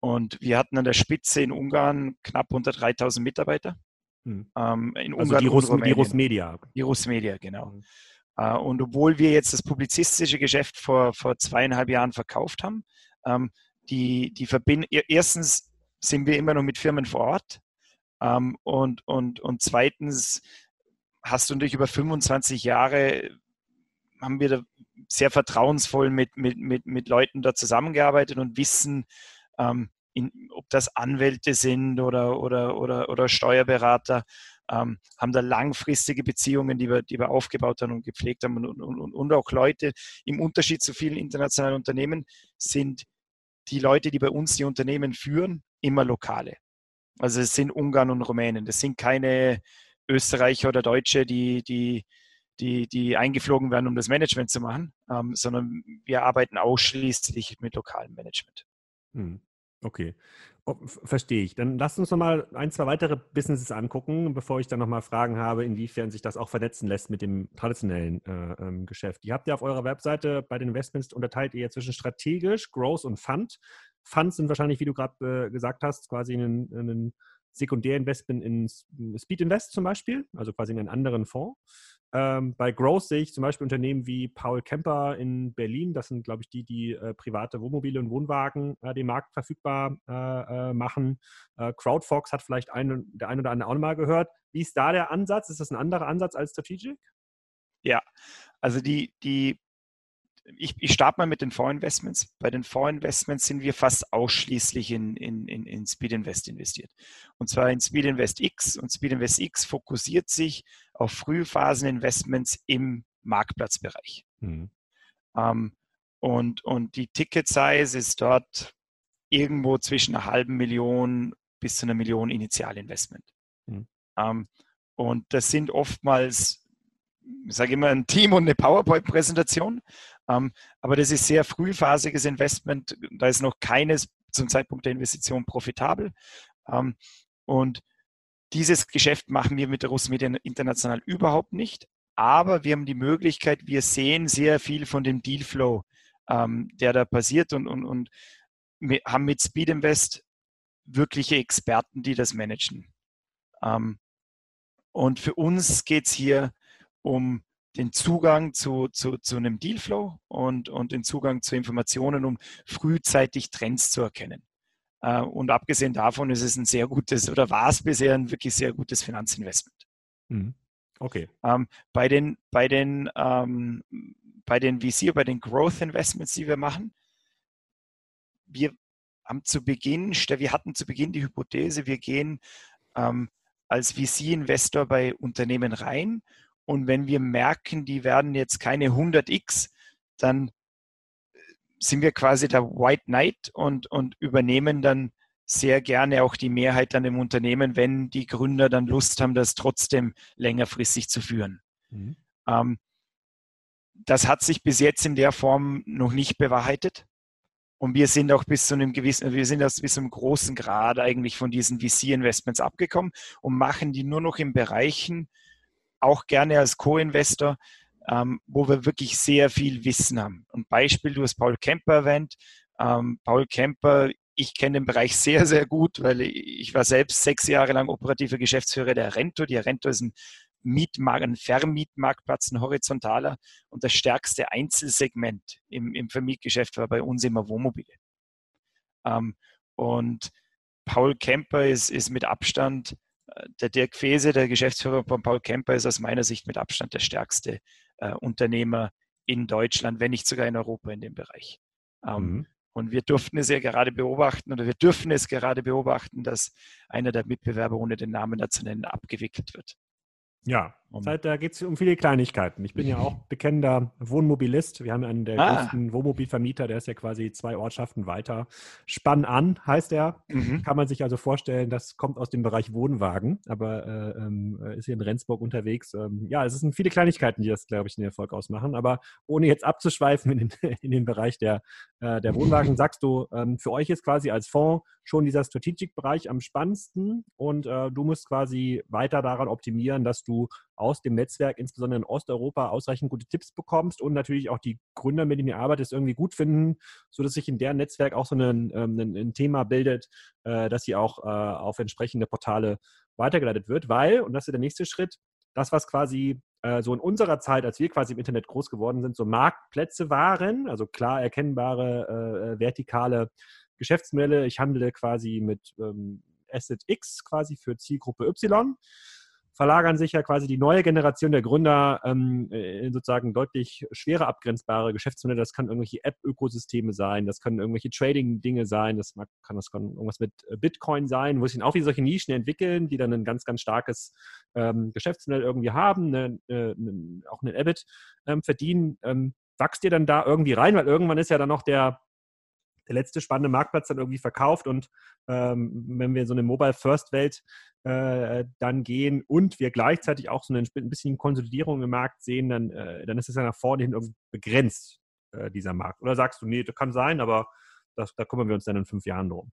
Speaker 2: und wir hatten an der Spitze in Ungarn knapp unter 3000 Mitarbeiter.
Speaker 1: Hm. Ähm, in also Ungarn die, Russ, die Russmedia.
Speaker 2: Die Russmedia, genau. Hm. Äh, und obwohl wir jetzt das publizistische Geschäft vor, vor zweieinhalb Jahren verkauft haben, ähm, die, die verbinden, erstens sind wir immer noch mit Firmen vor Ort, ähm, und, und, und zweitens hast du natürlich über 25 Jahre, haben wir da sehr vertrauensvoll mit, mit, mit, mit Leuten da zusammengearbeitet und wissen, ähm, in, ob das Anwälte sind oder, oder, oder, oder Steuerberater, ähm, haben da langfristige Beziehungen, die wir, die wir aufgebaut haben und gepflegt haben. Und, und, und auch Leute, im Unterschied zu vielen internationalen Unternehmen, sind die Leute, die bei uns die Unternehmen führen, immer lokale. Also es sind Ungarn und Rumänen. Das sind keine Österreicher oder Deutsche, die, die, die, die eingeflogen werden, um das Management zu machen, ähm, sondern wir arbeiten ausschließlich mit lokalem Management.
Speaker 1: Hm. Okay, oh, verstehe ich. Dann lasst uns noch mal ein, zwei weitere Businesses angucken, bevor ich dann noch mal Fragen habe, inwiefern sich das auch vernetzen lässt mit dem traditionellen äh, ähm, Geschäft. Ihr habt ja auf eurer Webseite bei den Investments unterteilt ihr zwischen strategisch, Growth und Fund. Funds sind wahrscheinlich, wie du gerade äh, gesagt hast, quasi ein, ein Sekundärinvestment in Speed Invest zum Beispiel, also quasi in einen anderen Fonds. Ähm, bei Growth sehe ich zum Beispiel Unternehmen wie Paul Kemper in Berlin. Das sind, glaube ich, die, die äh, private Wohnmobile und Wohnwagen äh, dem Markt verfügbar äh, äh machen. Äh, Crowdfox hat vielleicht ein, der ein oder andere auch mal gehört. Wie ist da der Ansatz? Ist das ein anderer Ansatz als Strategic?
Speaker 2: Ja, also die, die ich, ich starte mal mit den Vorinvestments. Bei den Vorinvestments sind wir fast ausschließlich in, in, in, in Speed Invest investiert. Und zwar in Speed Invest X. Und Speed Invest X fokussiert sich auf Frühphaseninvestments im Marktplatzbereich. Mhm. Ähm, und, und die Ticket Size ist dort irgendwo zwischen einer halben Million bis zu einer Million Initialinvestment. Mhm. Ähm, und das sind oftmals ich sage immer ein Team und eine PowerPoint-Präsentation. Ähm, aber das ist sehr frühphasiges Investment. Da ist noch keines zum Zeitpunkt der Investition profitabel. Ähm, und dieses Geschäft machen wir mit der Russmedien international überhaupt nicht. Aber wir haben die Möglichkeit, wir sehen sehr viel von dem Dealflow, ähm, der da passiert und, und, und haben mit Speed Invest wirkliche Experten, die das managen. und für uns geht es hier um den Zugang zu, zu, zu einem Dealflow und, und den Zugang zu Informationen, um frühzeitig Trends zu erkennen. Äh, und abgesehen davon ist es ein sehr gutes oder war es bisher ein wirklich sehr gutes Finanzinvestment.
Speaker 1: Mhm. Okay.
Speaker 2: Ähm, bei den, bei den, ähm, bei den VC, bei den Growth Investments, die wir machen, wir haben zu Beginn, wir hatten zu Beginn die Hypothese, wir gehen ähm, als VC-Investor bei Unternehmen rein und wenn wir merken, die werden jetzt keine 100x, dann sind wir quasi der White Knight und, und übernehmen dann sehr gerne auch die Mehrheit an dem Unternehmen, wenn die Gründer dann Lust haben, das trotzdem längerfristig zu führen. Mhm. Ähm, das hat sich bis jetzt in der Form noch nicht bewahrheitet. Und wir sind auch bis zu einem gewissen, wir sind aus bis zu einem großen Grad eigentlich von diesen VC-Investments abgekommen und machen die nur noch in Bereichen, auch gerne als Co-Investor, ähm, wo wir wirklich sehr viel Wissen haben. Ein Beispiel, du hast Paul Kemper erwähnt. Ähm, Paul Kemper, ich kenne den Bereich sehr, sehr gut, weil ich war selbst sechs Jahre lang operativer Geschäftsführer der Rento. Die Rento ist ein Mietmarkt, ein Vermietmarktplatz, ein horizontaler und das stärkste Einzelsegment im, im Vermietgeschäft war bei uns immer Wohnmobile. Ähm, und Paul Kemper ist, ist mit Abstand, der Dirk Fese, der Geschäftsführer von Paul Kemper, ist aus meiner Sicht mit Abstand der stärkste äh, Unternehmer in Deutschland, wenn nicht sogar in Europa in dem Bereich. Ähm, mhm. Und wir durften es ja gerade beobachten oder wir dürfen es gerade beobachten, dass einer der Mitbewerber, ohne den Namen zu nennen, abgewickelt wird.
Speaker 1: Ja, um, Zeit, da geht es um viele Kleinigkeiten. Ich bin ja auch bekennender Wohnmobilist. Wir haben einen der ah. größten Wohnmobilvermieter, der ist ja quasi zwei Ortschaften weiter. Spann an heißt er. Mhm. Kann man sich also vorstellen, das kommt aus dem Bereich Wohnwagen, aber äh, ähm, ist hier in Rendsburg unterwegs. Ähm, ja, es sind viele Kleinigkeiten, die das, glaube ich, den Erfolg ausmachen. Aber ohne jetzt abzuschweifen in den, in den Bereich der, äh, der Wohnwagen, sagst du, ähm, für euch ist quasi als Fonds schon dieser Strategic-Bereich am spannendsten und äh, du musst quasi weiter daran optimieren, dass du aus dem Netzwerk, insbesondere in Osteuropa, ausreichend gute Tipps bekommst und natürlich auch die Gründer, mit denen ihr arbeitest, irgendwie gut finden, sodass sich in deren Netzwerk auch so ein, ähm, ein, ein Thema bildet, äh, dass sie auch äh, auf entsprechende Portale weitergeleitet wird, weil, und das ist der nächste Schritt, das, was quasi äh, so in unserer Zeit, als wir quasi im Internet groß geworden sind, so Marktplätze waren, also klar erkennbare vertikale Geschäftsmodelle. Ich handle quasi mit ähm, Asset X quasi für Zielgruppe Y verlagern sich ja quasi die neue Generation der Gründer ähm, in sozusagen deutlich schwerer abgrenzbare Geschäftsmodelle. Das kann irgendwelche App-Ökosysteme sein, das können irgendwelche Trading-Dinge sein, das kann, das kann irgendwas mit äh, Bitcoin sein, wo sich dann auch wieder solche Nischen entwickeln, die dann ein ganz, ganz starkes ähm, Geschäftsmodell irgendwie haben, ne, ne, auch einen EBIT ähm, verdienen. Ähm, wachst ihr dann da irgendwie rein? Weil irgendwann ist ja dann noch der, der letzte spannende Marktplatz dann irgendwie verkauft und ähm, wenn wir in so eine Mobile-First-Welt äh, dann gehen und wir gleichzeitig auch so ein bisschen Konsolidierung im Markt sehen, dann, äh, dann ist es ja nach vorne hin irgendwie begrenzt, äh, dieser Markt. Oder sagst du, nee, das kann sein, aber das, da kümmern wir uns dann in fünf Jahren drum?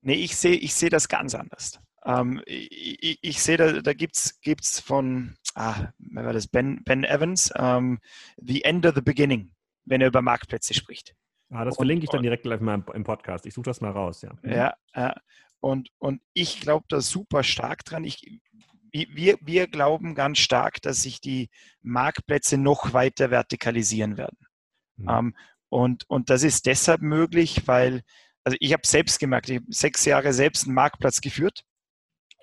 Speaker 2: Nee, ich sehe ich seh das ganz anders. Ähm, ich, ich sehe, da, da gibt es von, ah, wer war das, Ben, ben Evans, ähm, The End of the Beginning, wenn er über Marktplätze spricht.
Speaker 1: Ah, das verlinke ich dann direkt gleich mal im, Podcast. Ich suche das mal raus, ja.
Speaker 2: Ja, ja. Und, und ich glaube da super stark dran. Ich, wir, wir glauben ganz stark, dass sich die Marktplätze noch weiter vertikalisieren werden. Mhm. Ähm, und, und das ist deshalb möglich, weil, also ich habe selbst gemerkt, ich habe sechs Jahre selbst einen Marktplatz geführt.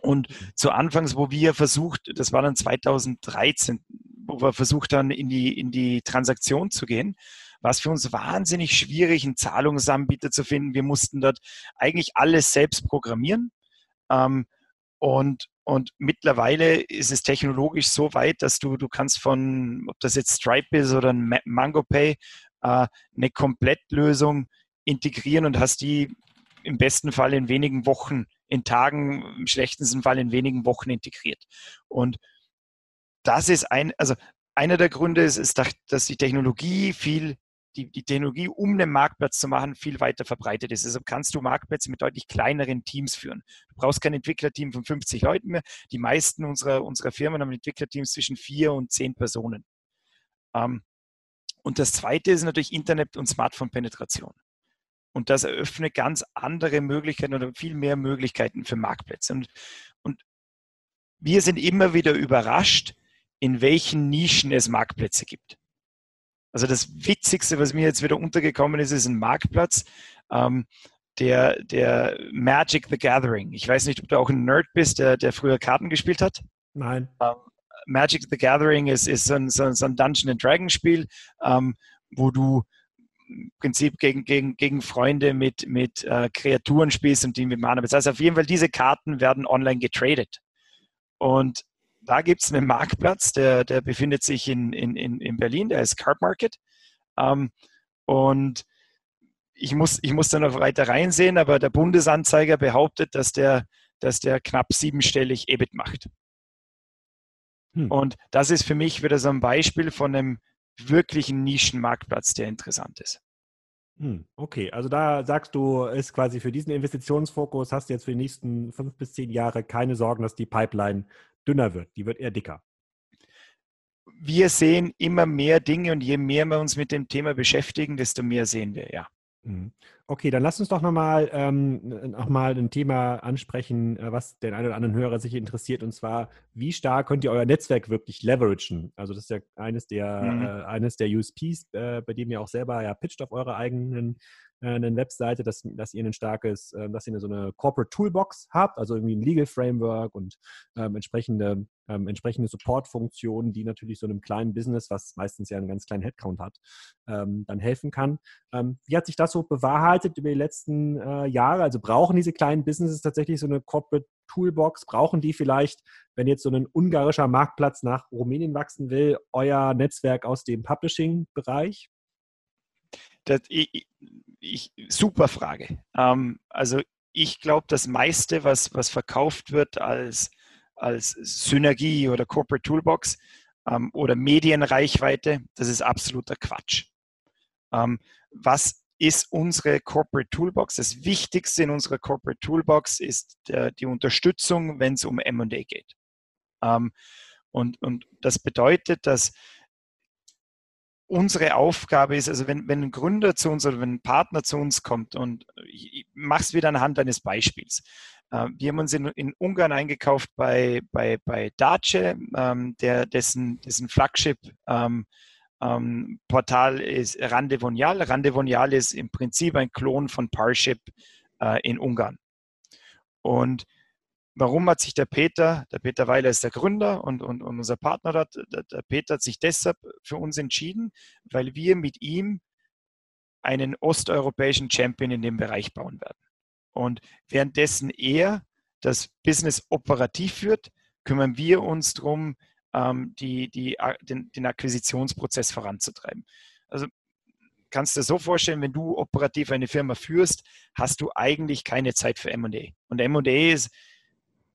Speaker 2: Und mhm. zu Anfangs, wo wir versucht, das war dann 2013, wo wir versucht haben, in die, in die Transaktion zu gehen, war es für uns wahnsinnig schwierig, einen Zahlungsanbieter zu finden. Wir mussten dort eigentlich alles selbst programmieren. Ähm, und, und mittlerweile ist es technologisch so weit, dass du, du kannst von, ob das jetzt Stripe ist oder ein MangoPay, äh, eine Komplettlösung integrieren und hast die im besten Fall in wenigen Wochen, in Tagen, im schlechtesten Fall in wenigen Wochen integriert. Und das ist ein, also einer der Gründe ist, ist dass die Technologie viel die, die Technologie, um einen Marktplatz zu machen, viel weiter verbreitet ist. Also kannst du Marktplätze mit deutlich kleineren Teams führen. Du brauchst kein Entwicklerteam von 50 Leuten mehr. Die meisten unserer, unserer Firmen haben Entwicklerteams zwischen vier und zehn Personen. Ähm, und das zweite ist natürlich Internet- und Smartphone-Penetration. Und das eröffnet ganz andere Möglichkeiten oder viel mehr Möglichkeiten für Marktplätze. Und, und wir sind immer wieder überrascht, in welchen Nischen es Marktplätze gibt. Also das Witzigste, was mir jetzt wieder untergekommen ist, ist ein Marktplatz, ähm, der, der Magic the Gathering. Ich weiß nicht, ob du auch ein Nerd bist, der, der früher Karten gespielt hat.
Speaker 1: Nein. Ähm,
Speaker 2: Magic the Gathering ist, ist so ein, so, ein Dungeon and Dragon Spiel, ähm, wo du im Prinzip gegen, gegen, gegen Freunde mit, mit äh, Kreaturen spielst und die mit Mana bezahlst. Also auf jeden Fall, diese Karten werden online getradet. Und da gibt es einen Marktplatz, der, der befindet sich in, in, in Berlin, der ist Card Market. Ähm, und ich muss, ich muss da noch weiter reinsehen, aber der Bundesanzeiger behauptet, dass der, dass der knapp siebenstellig EBIT macht. Hm. Und das ist für mich wieder so ein Beispiel von einem wirklichen Nischenmarktplatz, der interessant ist.
Speaker 1: Hm, okay, also da sagst du, ist quasi für diesen Investitionsfokus, hast du jetzt für die nächsten fünf bis zehn Jahre keine Sorgen, dass die Pipeline dünner wird, die wird eher dicker.
Speaker 2: Wir sehen immer mehr Dinge und je mehr wir uns mit dem Thema beschäftigen, desto mehr sehen wir, ja.
Speaker 1: Mhm. Okay, dann lass uns doch nochmal ähm, noch ein Thema ansprechen, äh, was den einen oder anderen Hörer sich interessiert, und zwar, wie stark könnt ihr euer Netzwerk wirklich leveragen? Also das ist ja eines der, mhm. äh, eines der USPs, äh, bei dem ihr auch selber ja pitcht auf eurer eigenen eine Webseite, dass, dass ihr ein starkes, äh, dass ihr so eine Corporate Toolbox habt, also irgendwie ein Legal Framework und ähm, entsprechende, ähm, entsprechende Support-Funktionen, die natürlich so einem kleinen Business, was meistens ja einen ganz kleinen Headcount hat, ähm, dann helfen kann. Ähm, wie hat sich das so bewahrheitet über die letzten äh, Jahre? Also brauchen diese kleinen Businesses tatsächlich so eine Corporate Toolbox? Brauchen die vielleicht, wenn jetzt so ein ungarischer Marktplatz nach Rumänien wachsen will, euer Netzwerk aus dem Publishing-Bereich?
Speaker 2: Das, ich, ich, super Frage. Ähm, also ich glaube, das meiste, was, was verkauft wird als, als Synergie oder Corporate Toolbox ähm, oder Medienreichweite, das ist absoluter Quatsch. Ähm, was ist unsere Corporate Toolbox? Das Wichtigste in unserer Corporate Toolbox ist der, die Unterstützung, wenn es um MA geht. Ähm, und, und das bedeutet, dass unsere Aufgabe ist, also wenn, wenn ein Gründer zu uns oder wenn ein Partner zu uns kommt und ich mache es wieder anhand eines Beispiels. Äh, wir haben uns in, in Ungarn eingekauft bei, bei, bei Dace, ähm, der, dessen, dessen Flagship ähm, ähm, Portal ist Randevonial. Randevonial ist im Prinzip ein Klon von Parship äh, in Ungarn. Und Warum hat sich der Peter, der Peter Weiler ist der Gründer und, und, und unser Partner dort, der, der Peter hat sich deshalb für uns entschieden, weil wir mit ihm einen osteuropäischen Champion in dem Bereich bauen werden. Und währenddessen er das Business operativ führt, kümmern wir uns darum, ähm, die, die, den, den Akquisitionsprozess voranzutreiben. Also kannst du dir so vorstellen, wenn du operativ eine Firma führst, hast du eigentlich keine Zeit für M&A. Und M&A ist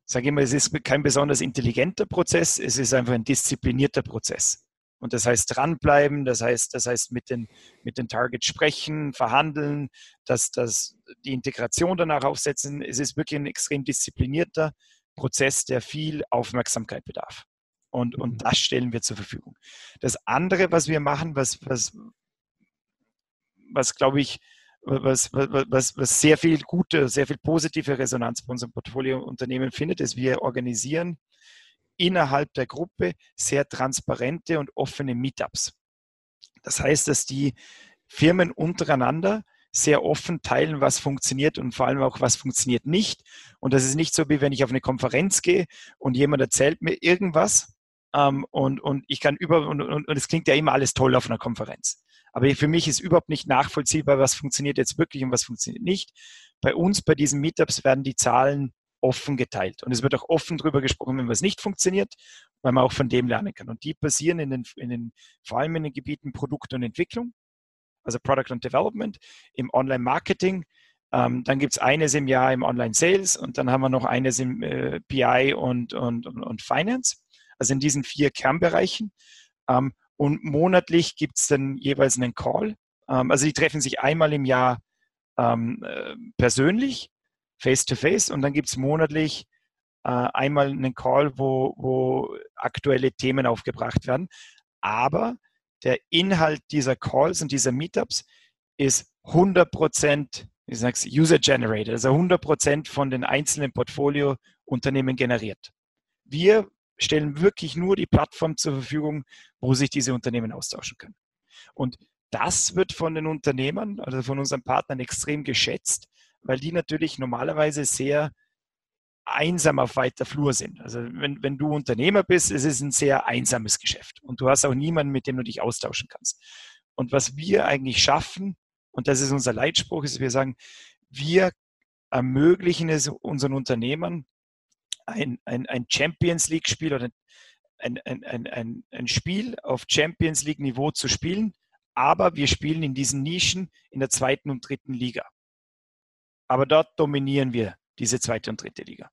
Speaker 2: sage ich mal, es ist kein besonders intelligenter Prozess, es ist einfach ein disziplinierter Prozess. Und das heißt dranbleiben, das heißt, das heißt mit den, mit den Targets sprechen, verhandeln, dass, dass die Integration danach aufsetzen. Es ist wirklich ein extrem disziplinierter Prozess, der viel Aufmerksamkeit bedarf. Und, und mhm. das stellen wir zur Verfügung. Das andere, was wir machen, was, was, was glaube ich, was, was, was sehr viel gute, sehr viel positive Resonanz bei unserem Portfoliounternehmen findet, ist, wir organisieren innerhalb der Gruppe sehr transparente und offene Meetups. Das heißt, dass die Firmen untereinander sehr offen teilen, was funktioniert und vor allem auch, was funktioniert nicht. Und das ist nicht so, wie wenn ich auf eine Konferenz gehe und jemand erzählt mir irgendwas ähm, und, und ich kann über, und, und, und es klingt ja immer alles toll auf einer Konferenz. Aber für mich ist überhaupt nicht nachvollziehbar, was funktioniert jetzt wirklich und was funktioniert nicht. Bei uns, bei diesen Meetups, werden die Zahlen offen geteilt. Und es wird auch offen darüber gesprochen, wenn was nicht funktioniert, weil man auch von dem lernen kann. Und die passieren in den, in den, vor allem in den Gebieten Produkt und Entwicklung, also Product and Development, im Online-Marketing. Ähm, dann gibt es eines im Jahr im Online-Sales und dann haben wir noch eines im äh, PI und, und, und, und Finance. Also in diesen vier Kernbereichen. Ähm, und monatlich gibt es dann jeweils einen Call. Ähm, also die treffen sich einmal im Jahr ähm, äh, persönlich, face to face, und dann gibt es monatlich äh, einmal einen Call, wo, wo aktuelle Themen aufgebracht werden. Aber der Inhalt dieser Calls und dieser Meetups ist 100 Prozent, ich sag's, user-generated, also 100 Prozent von den einzelnen Portfoliounternehmen generiert. Wir stellen wirklich nur die Plattform zur Verfügung, wo sich diese Unternehmen austauschen können. Und das wird von den Unternehmern, also von unseren Partnern extrem geschätzt, weil die natürlich normalerweise sehr einsam auf weiter Flur sind. Also wenn, wenn du Unternehmer bist, es ist ein sehr einsames Geschäft und du hast auch niemanden, mit dem du dich austauschen kannst. Und was wir eigentlich schaffen, und das ist unser Leitspruch, ist, wir sagen, wir ermöglichen es unseren Unternehmern, ein, ein, ein Champions League-Spiel oder ein, ein, ein, ein, ein Spiel auf Champions League-Niveau zu spielen, aber wir spielen in diesen Nischen in der zweiten und dritten Liga. Aber dort dominieren wir diese zweite und dritte Liga.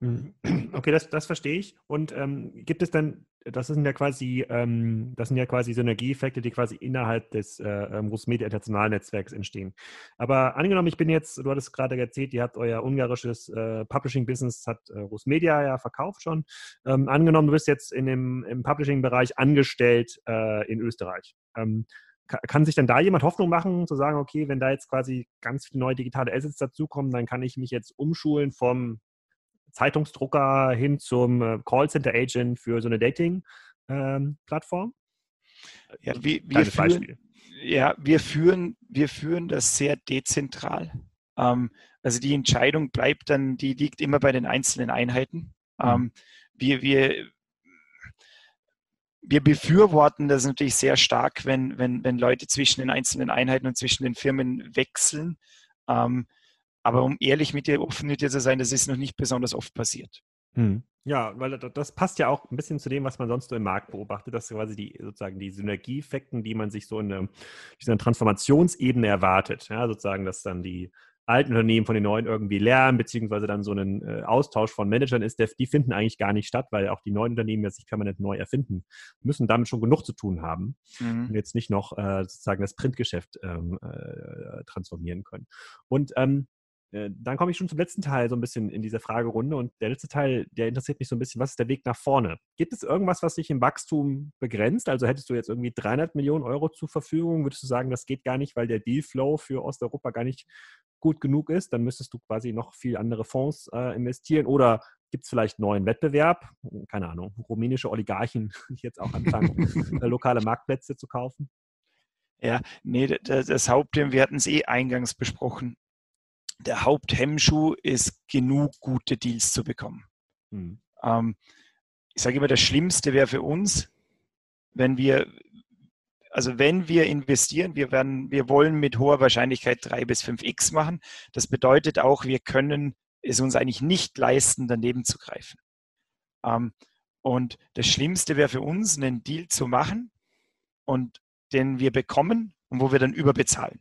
Speaker 1: Mhm. Okay, das, das verstehe ich. Und ähm, gibt es dann, das sind ja quasi, ähm, das sind ja quasi Synergieeffekte, die quasi innerhalb des äh, ähm, Rusmedia International Netzwerks entstehen. Aber angenommen, ich bin jetzt, du hattest gerade erzählt, ihr habt euer ungarisches äh, Publishing-Business, hat äh, Rusmedia ja verkauft schon. Ähm, angenommen, du bist jetzt in dem, im Publishing-Bereich angestellt äh, in Österreich. Ähm, kann sich dann da jemand Hoffnung machen, zu sagen, okay, wenn da jetzt quasi ganz viele neue digitale Assets dazukommen, dann kann ich mich jetzt umschulen vom Zeitungsdrucker hin zum äh, Callcenter-Agent für so eine Dating-Plattform?
Speaker 2: Ähm, ja, wir, wir führen, ja, wir führen, wir führen das sehr dezentral. Ähm, also die Entscheidung bleibt dann, die liegt immer bei den einzelnen Einheiten. Mhm. Ähm, wir, wir, wir befürworten das natürlich sehr stark, wenn, wenn, wenn Leute zwischen den einzelnen Einheiten und zwischen den Firmen wechseln. Ähm, aber um ehrlich mit dir, offen mit dir zu sein, das ist noch nicht besonders oft passiert.
Speaker 1: Hm. Ja, weil das passt ja auch ein bisschen zu dem, was man sonst so im Markt beobachtet, dass quasi die sozusagen die Synergieeffekten, die man sich so in einer, dieser Transformationsebene erwartet, ja, sozusagen, dass dann die alten Unternehmen von den neuen irgendwie lernen, beziehungsweise dann so ein äh, Austausch von Managern ist, die finden eigentlich gar nicht statt, weil auch die neuen Unternehmen ja sich permanent neu erfinden müssen, damit schon genug zu tun haben mhm. und jetzt nicht noch äh, sozusagen das Printgeschäft ähm, äh, transformieren können. Und ähm, äh, dann komme ich schon zum letzten Teil so ein bisschen in dieser Fragerunde und der letzte Teil, der interessiert mich so ein bisschen, was ist der Weg nach vorne? Gibt es irgendwas, was dich im Wachstum begrenzt? Also hättest du jetzt irgendwie 300 Millionen Euro zur Verfügung, würdest du sagen, das geht gar nicht, weil der Dealflow für Osteuropa gar nicht gut genug ist? Dann müsstest du quasi noch viel andere Fonds äh, investieren oder gibt es vielleicht neuen Wettbewerb? Keine Ahnung, rumänische Oligarchen, die jetzt auch anfangen, äh, lokale Marktplätze zu kaufen?
Speaker 2: Ja, nee, das, das Hauptthema, wir hatten es eh eingangs besprochen der Haupthemmschuh ist, genug gute Deals zu bekommen. Mhm. Ähm, ich sage immer, das Schlimmste wäre für uns, wenn wir, also wenn wir investieren, wir werden, wir wollen mit hoher Wahrscheinlichkeit 3 bis 5x machen. Das bedeutet auch, wir können es uns eigentlich nicht leisten, daneben zu greifen. Ähm, und das Schlimmste wäre für uns, einen Deal zu machen und den wir bekommen und wo wir dann überbezahlen.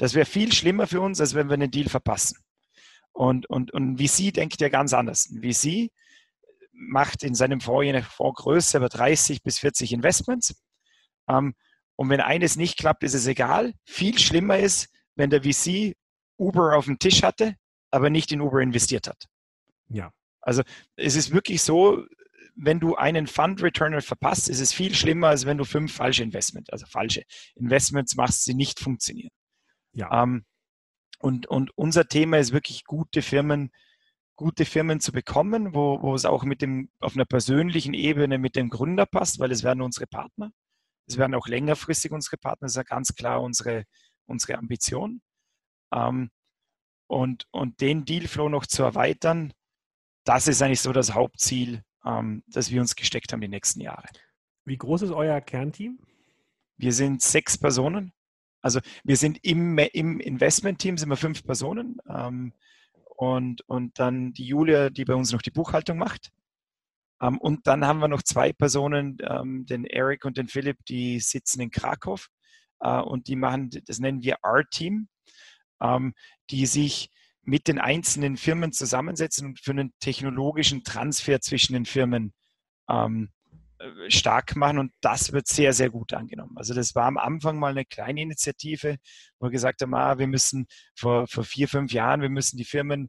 Speaker 2: Das wäre viel schlimmer für uns, als wenn wir einen Deal verpassen. Und, und, und VC denkt ja ganz anders. Ein VC macht in seinem Fonds eine Fondsgröße über 30 bis 40 Investments. Ähm, und wenn eines nicht klappt, ist es egal. Viel schlimmer ist, wenn der VC Uber auf dem Tisch hatte, aber nicht in Uber investiert hat. Ja. Also es ist wirklich so, wenn du einen Fund Returner verpasst, ist es viel schlimmer, als wenn du fünf falsche Investments, also falsche Investments machst, die nicht funktionieren. Ja. Ähm, und, und unser Thema ist wirklich gute Firmen, gute Firmen zu bekommen, wo, wo es auch mit dem, auf einer persönlichen Ebene mit dem Gründer passt, weil es werden unsere Partner. Es werden auch längerfristig unsere Partner, das ist ja ganz klar unsere, unsere Ambition. Ähm, und, und den Dealflow noch zu erweitern, das ist eigentlich so das Hauptziel, ähm, das wir uns gesteckt haben die nächsten Jahre.
Speaker 1: Wie groß ist euer Kernteam?
Speaker 2: Wir sind sechs Personen. Also wir sind im, im Investment-Team, sind wir fünf Personen. Ähm, und, und dann die Julia, die bei uns noch die Buchhaltung macht. Ähm, und dann haben wir noch zwei Personen, ähm, den Eric und den Philipp, die sitzen in Krakow. Äh, und die machen, das nennen wir R-Team, ähm, die sich mit den einzelnen Firmen zusammensetzen und für einen technologischen Transfer zwischen den Firmen ähm, äh, stark machen und das wird sehr, sehr gut angenommen. Also das war am Anfang mal eine kleine Initiative, wo wir gesagt haben, ah, wir müssen vor, vor vier, fünf Jahren, wir müssen die Firmen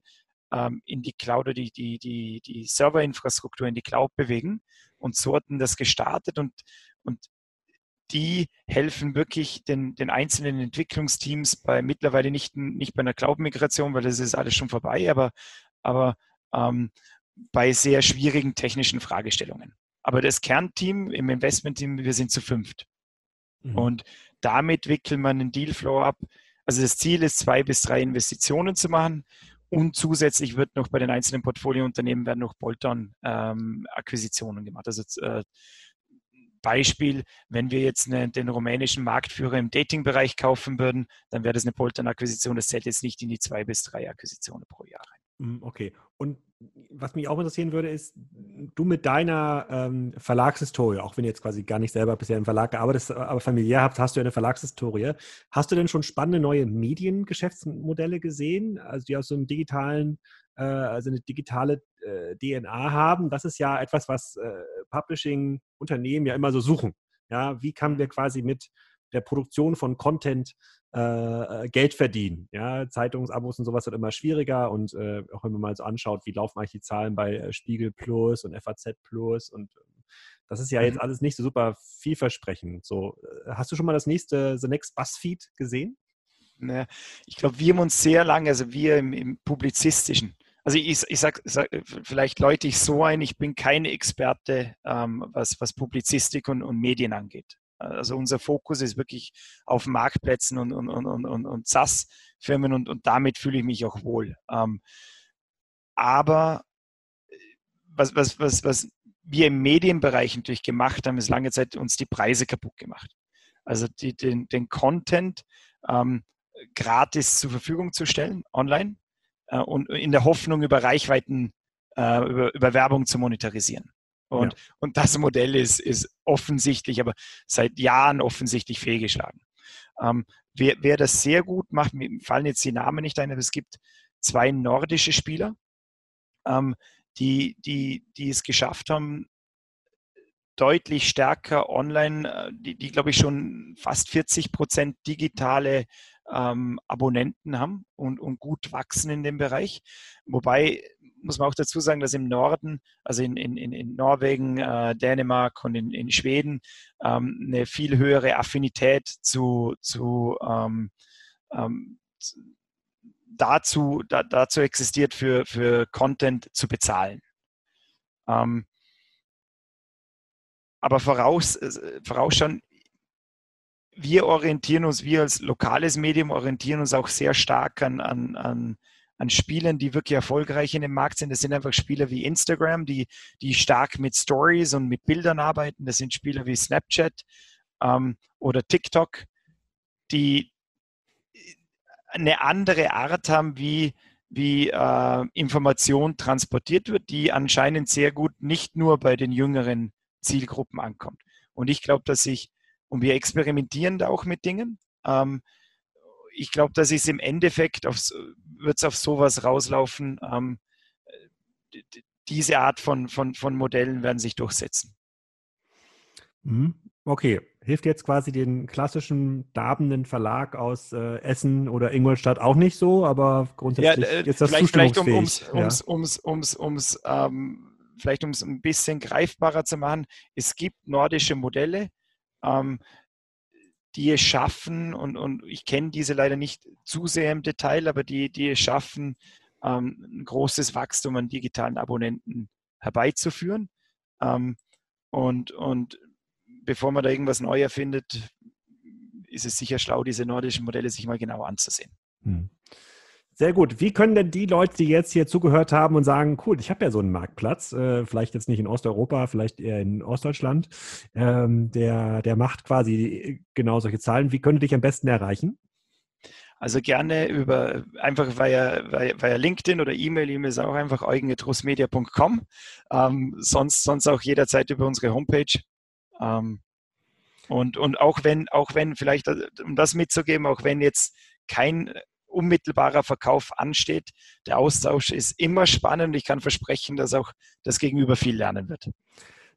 Speaker 2: ähm, in die Cloud oder die, die, die, die Serverinfrastruktur in die Cloud bewegen und so hatten das gestartet und, und die helfen wirklich den, den einzelnen Entwicklungsteams bei mittlerweile nicht, nicht bei einer Cloud-Migration, weil das ist alles schon vorbei, aber, aber ähm, bei sehr schwierigen technischen Fragestellungen. Aber das Kernteam im Investmentteam, wir sind zu fünft. Mhm. Und damit wickelt man einen Dealflow ab. Also das Ziel ist, zwei bis drei Investitionen zu machen. Und zusätzlich wird noch bei den einzelnen Portfoliounternehmen werden noch Bolt-on-Akquisitionen ähm, gemacht. Also äh, Beispiel, wenn wir jetzt eine, den rumänischen Marktführer im Dating-Bereich kaufen würden, dann wäre das eine Bolt-on-Akquisition. Das zählt jetzt nicht in die zwei bis drei Akquisitionen pro Jahr rein.
Speaker 1: Mhm, okay. Und was mich auch interessieren würde, ist, du mit deiner ähm, Verlagshistorie, auch wenn du jetzt quasi gar nicht selber bisher im Verlag gearbeitet aber familiär habt, hast du eine Verlagshistorie. Hast du denn schon spannende neue Mediengeschäftsmodelle gesehen, also die aus so einem digitalen, äh, also eine digitale äh, DNA haben? Das ist ja etwas, was äh, Publishing-Unternehmen ja immer so suchen. Ja, wie kann wir quasi mit der Produktion von Content äh, Geld verdienen. Ja, Zeitungsabos und sowas wird immer schwieriger und äh, auch wenn man mal so anschaut, wie laufen eigentlich die Zahlen bei äh, Spiegel Plus und FAZ Plus und Das ist ja jetzt mhm. alles nicht so super vielversprechend. So, äh, hast du schon mal das nächste The Next Buzzfeed gesehen?
Speaker 2: Naja, ich glaube, wir haben uns sehr lange, also wir im, im publizistischen, also ich, ich sage sag, vielleicht läute ich so ein, ich bin kein Experte, ähm, was, was Publizistik und, und Medien angeht. Also unser Fokus ist wirklich auf Marktplätzen und, und, und, und, und SaaS-Firmen und, und damit fühle ich mich auch wohl. Ähm, aber äh, was, was, was, was wir im Medienbereich natürlich gemacht haben, ist lange Zeit uns die Preise kaputt gemacht. Also die, den, den Content ähm, gratis zur Verfügung zu stellen, online, äh, und in der Hoffnung, über Reichweiten, äh, über, über Werbung zu monetarisieren. Und, ja. und das Modell ist, ist offensichtlich, aber seit Jahren offensichtlich fehlgeschlagen. Ähm, wer, wer das sehr gut macht, mir fallen jetzt die Namen nicht ein, aber es gibt zwei nordische Spieler, ähm, die, die, die es geschafft haben, deutlich stärker online, äh, die, die glaube ich schon fast 40 Prozent digitale ähm, Abonnenten haben und, und gut wachsen in dem Bereich. Wobei muss man auch dazu sagen, dass im Norden, also in, in, in Norwegen, äh, Dänemark und in, in Schweden, ähm, eine viel höhere Affinität zu, zu ähm, ähm, dazu, da, dazu existiert, für, für Content zu bezahlen. Ähm, aber voraus, äh, vorausschauen, wir orientieren uns, wir als lokales Medium orientieren uns auch sehr stark an, an, an, an Spielen, die wirklich erfolgreich in dem Markt sind. Das sind einfach Spieler wie Instagram, die, die stark mit Stories und mit Bildern arbeiten. Das sind Spieler wie Snapchat ähm, oder TikTok, die eine andere Art haben, wie, wie äh, Information transportiert wird, die anscheinend sehr gut nicht nur bei den jüngeren Zielgruppen ankommt. Und ich glaube, dass sich und wir experimentieren da auch mit Dingen. Ähm, ich glaube, dass es im Endeffekt wird es auf sowas rauslaufen. Ähm, diese Art von, von, von Modellen werden sich durchsetzen.
Speaker 1: Mhm. Okay, hilft jetzt quasi den klassischen darbenden Verlag aus äh, Essen oder Ingolstadt auch nicht so, aber grundsätzlich ja, äh, ist das
Speaker 2: vielleicht, vielleicht um, ums, ja. ums, ums, ums, ums ähm, vielleicht um es ein bisschen greifbarer zu machen, es gibt nordische Modelle, ähm, die es schaffen, und, und ich kenne diese leider nicht zu sehr im Detail, aber die, die es schaffen, ähm, ein großes Wachstum an digitalen Abonnenten herbeizuführen. Ähm, und, und bevor man da irgendwas neu erfindet, ist es sicher schlau, diese nordischen Modelle sich mal genau anzusehen. Hm.
Speaker 1: Sehr gut. Wie können denn die Leute, die jetzt hier zugehört haben und sagen, cool, ich habe ja so einen Marktplatz, äh, vielleicht jetzt nicht in Osteuropa, vielleicht eher in Ostdeutschland, ähm, der, der macht quasi genau solche Zahlen. Wie können die dich am besten erreichen?
Speaker 2: Also gerne über einfach via, via, via LinkedIn oder E-Mail. E-Mail ist auch einfach eugen.russmedia.com. Ähm, sonst, sonst auch jederzeit über unsere Homepage. Ähm, und, und auch wenn, auch wenn vielleicht, um das mitzugeben, auch wenn jetzt kein unmittelbarer Verkauf ansteht. Der Austausch ist immer spannend. Ich kann versprechen, dass auch das Gegenüber viel lernen wird.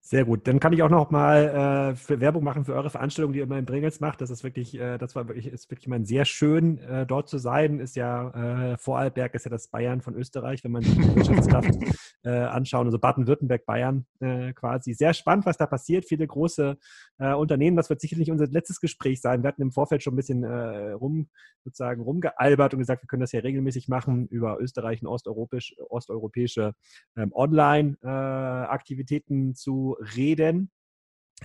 Speaker 1: Sehr gut. Dann kann ich auch noch mal äh, Werbung machen für eure Veranstaltung, die ihr immer in Bringels macht. Das ist wirklich, äh, das war wirklich, ist wirklich mal sehr schön, äh, dort zu sein. Ist ja, äh, Vorarlberg ist ja das Bayern von Österreich, wenn man sich die Wirtschaftskraft äh, anschauen, also Baden-Württemberg, Bayern äh, quasi. Sehr spannend, was da passiert. Viele große Unternehmen. Das wird sicherlich unser letztes Gespräch sein. Wir hatten im Vorfeld schon ein bisschen rum, sozusagen rumgealbert und gesagt, wir können das ja regelmäßig machen über Österreich und osteuropäisch, osteuropäische ähm, Online-Aktivitäten zu reden.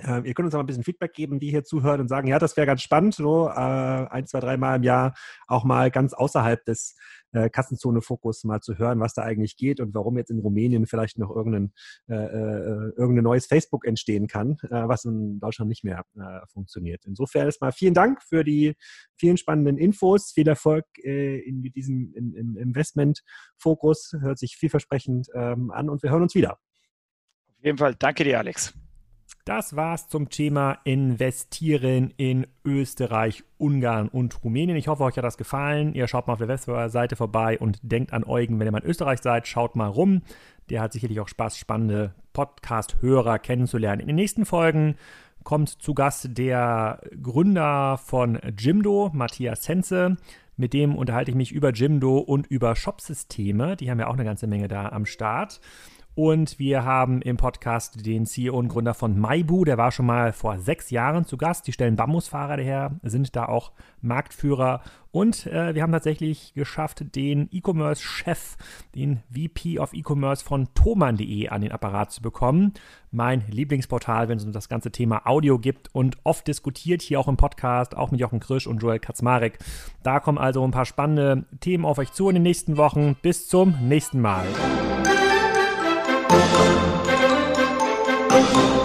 Speaker 1: Äh, ihr könnt uns aber ein bisschen Feedback geben, die hier zuhören und sagen, ja, das wäre ganz spannend, so äh, ein, zwei, dreimal im Jahr auch mal ganz außerhalb des äh, Kassenzone-Fokus mal zu hören, was da eigentlich geht und warum jetzt in Rumänien vielleicht noch irgendein, äh, äh, irgendein neues Facebook entstehen kann, äh, was in Deutschland nicht mehr äh, funktioniert. Insofern erstmal vielen Dank für die vielen spannenden Infos, viel Erfolg äh, in diesem in, im Investment-Fokus, hört sich vielversprechend ähm, an und wir hören uns wieder.
Speaker 2: Auf jeden Fall, danke dir, Alex.
Speaker 1: Das war's zum Thema Investieren in Österreich, Ungarn und Rumänien. Ich hoffe, euch hat das gefallen. Ihr schaut mal auf der Webseite vorbei und denkt an Eugen, wenn ihr mal in Österreich seid, schaut mal rum. Der hat sicherlich auch Spaß, spannende Podcast-Hörer kennenzulernen. In den nächsten Folgen kommt zu Gast der Gründer von Jimdo, Matthias Sense. Mit dem unterhalte ich mich über Jimdo und über Shopsysteme. Die haben ja auch eine ganze Menge da am Start. Und wir haben im Podcast den CEO und Gründer von Maibu, der war schon mal vor sechs Jahren zu Gast. Die stellen Bambusfahrräder her, sind da auch Marktführer. Und äh, wir haben tatsächlich geschafft, den E-Commerce-Chef, den VP of E-Commerce von thoman.de an den Apparat zu bekommen. Mein Lieblingsportal, wenn es um das ganze Thema Audio gibt und oft diskutiert, hier auch im Podcast, auch mit Jochen Krisch und Joel Kaczmarek. Da kommen also ein paar spannende Themen auf euch zu in den nächsten Wochen. Bis zum nächsten Mal. Thank you.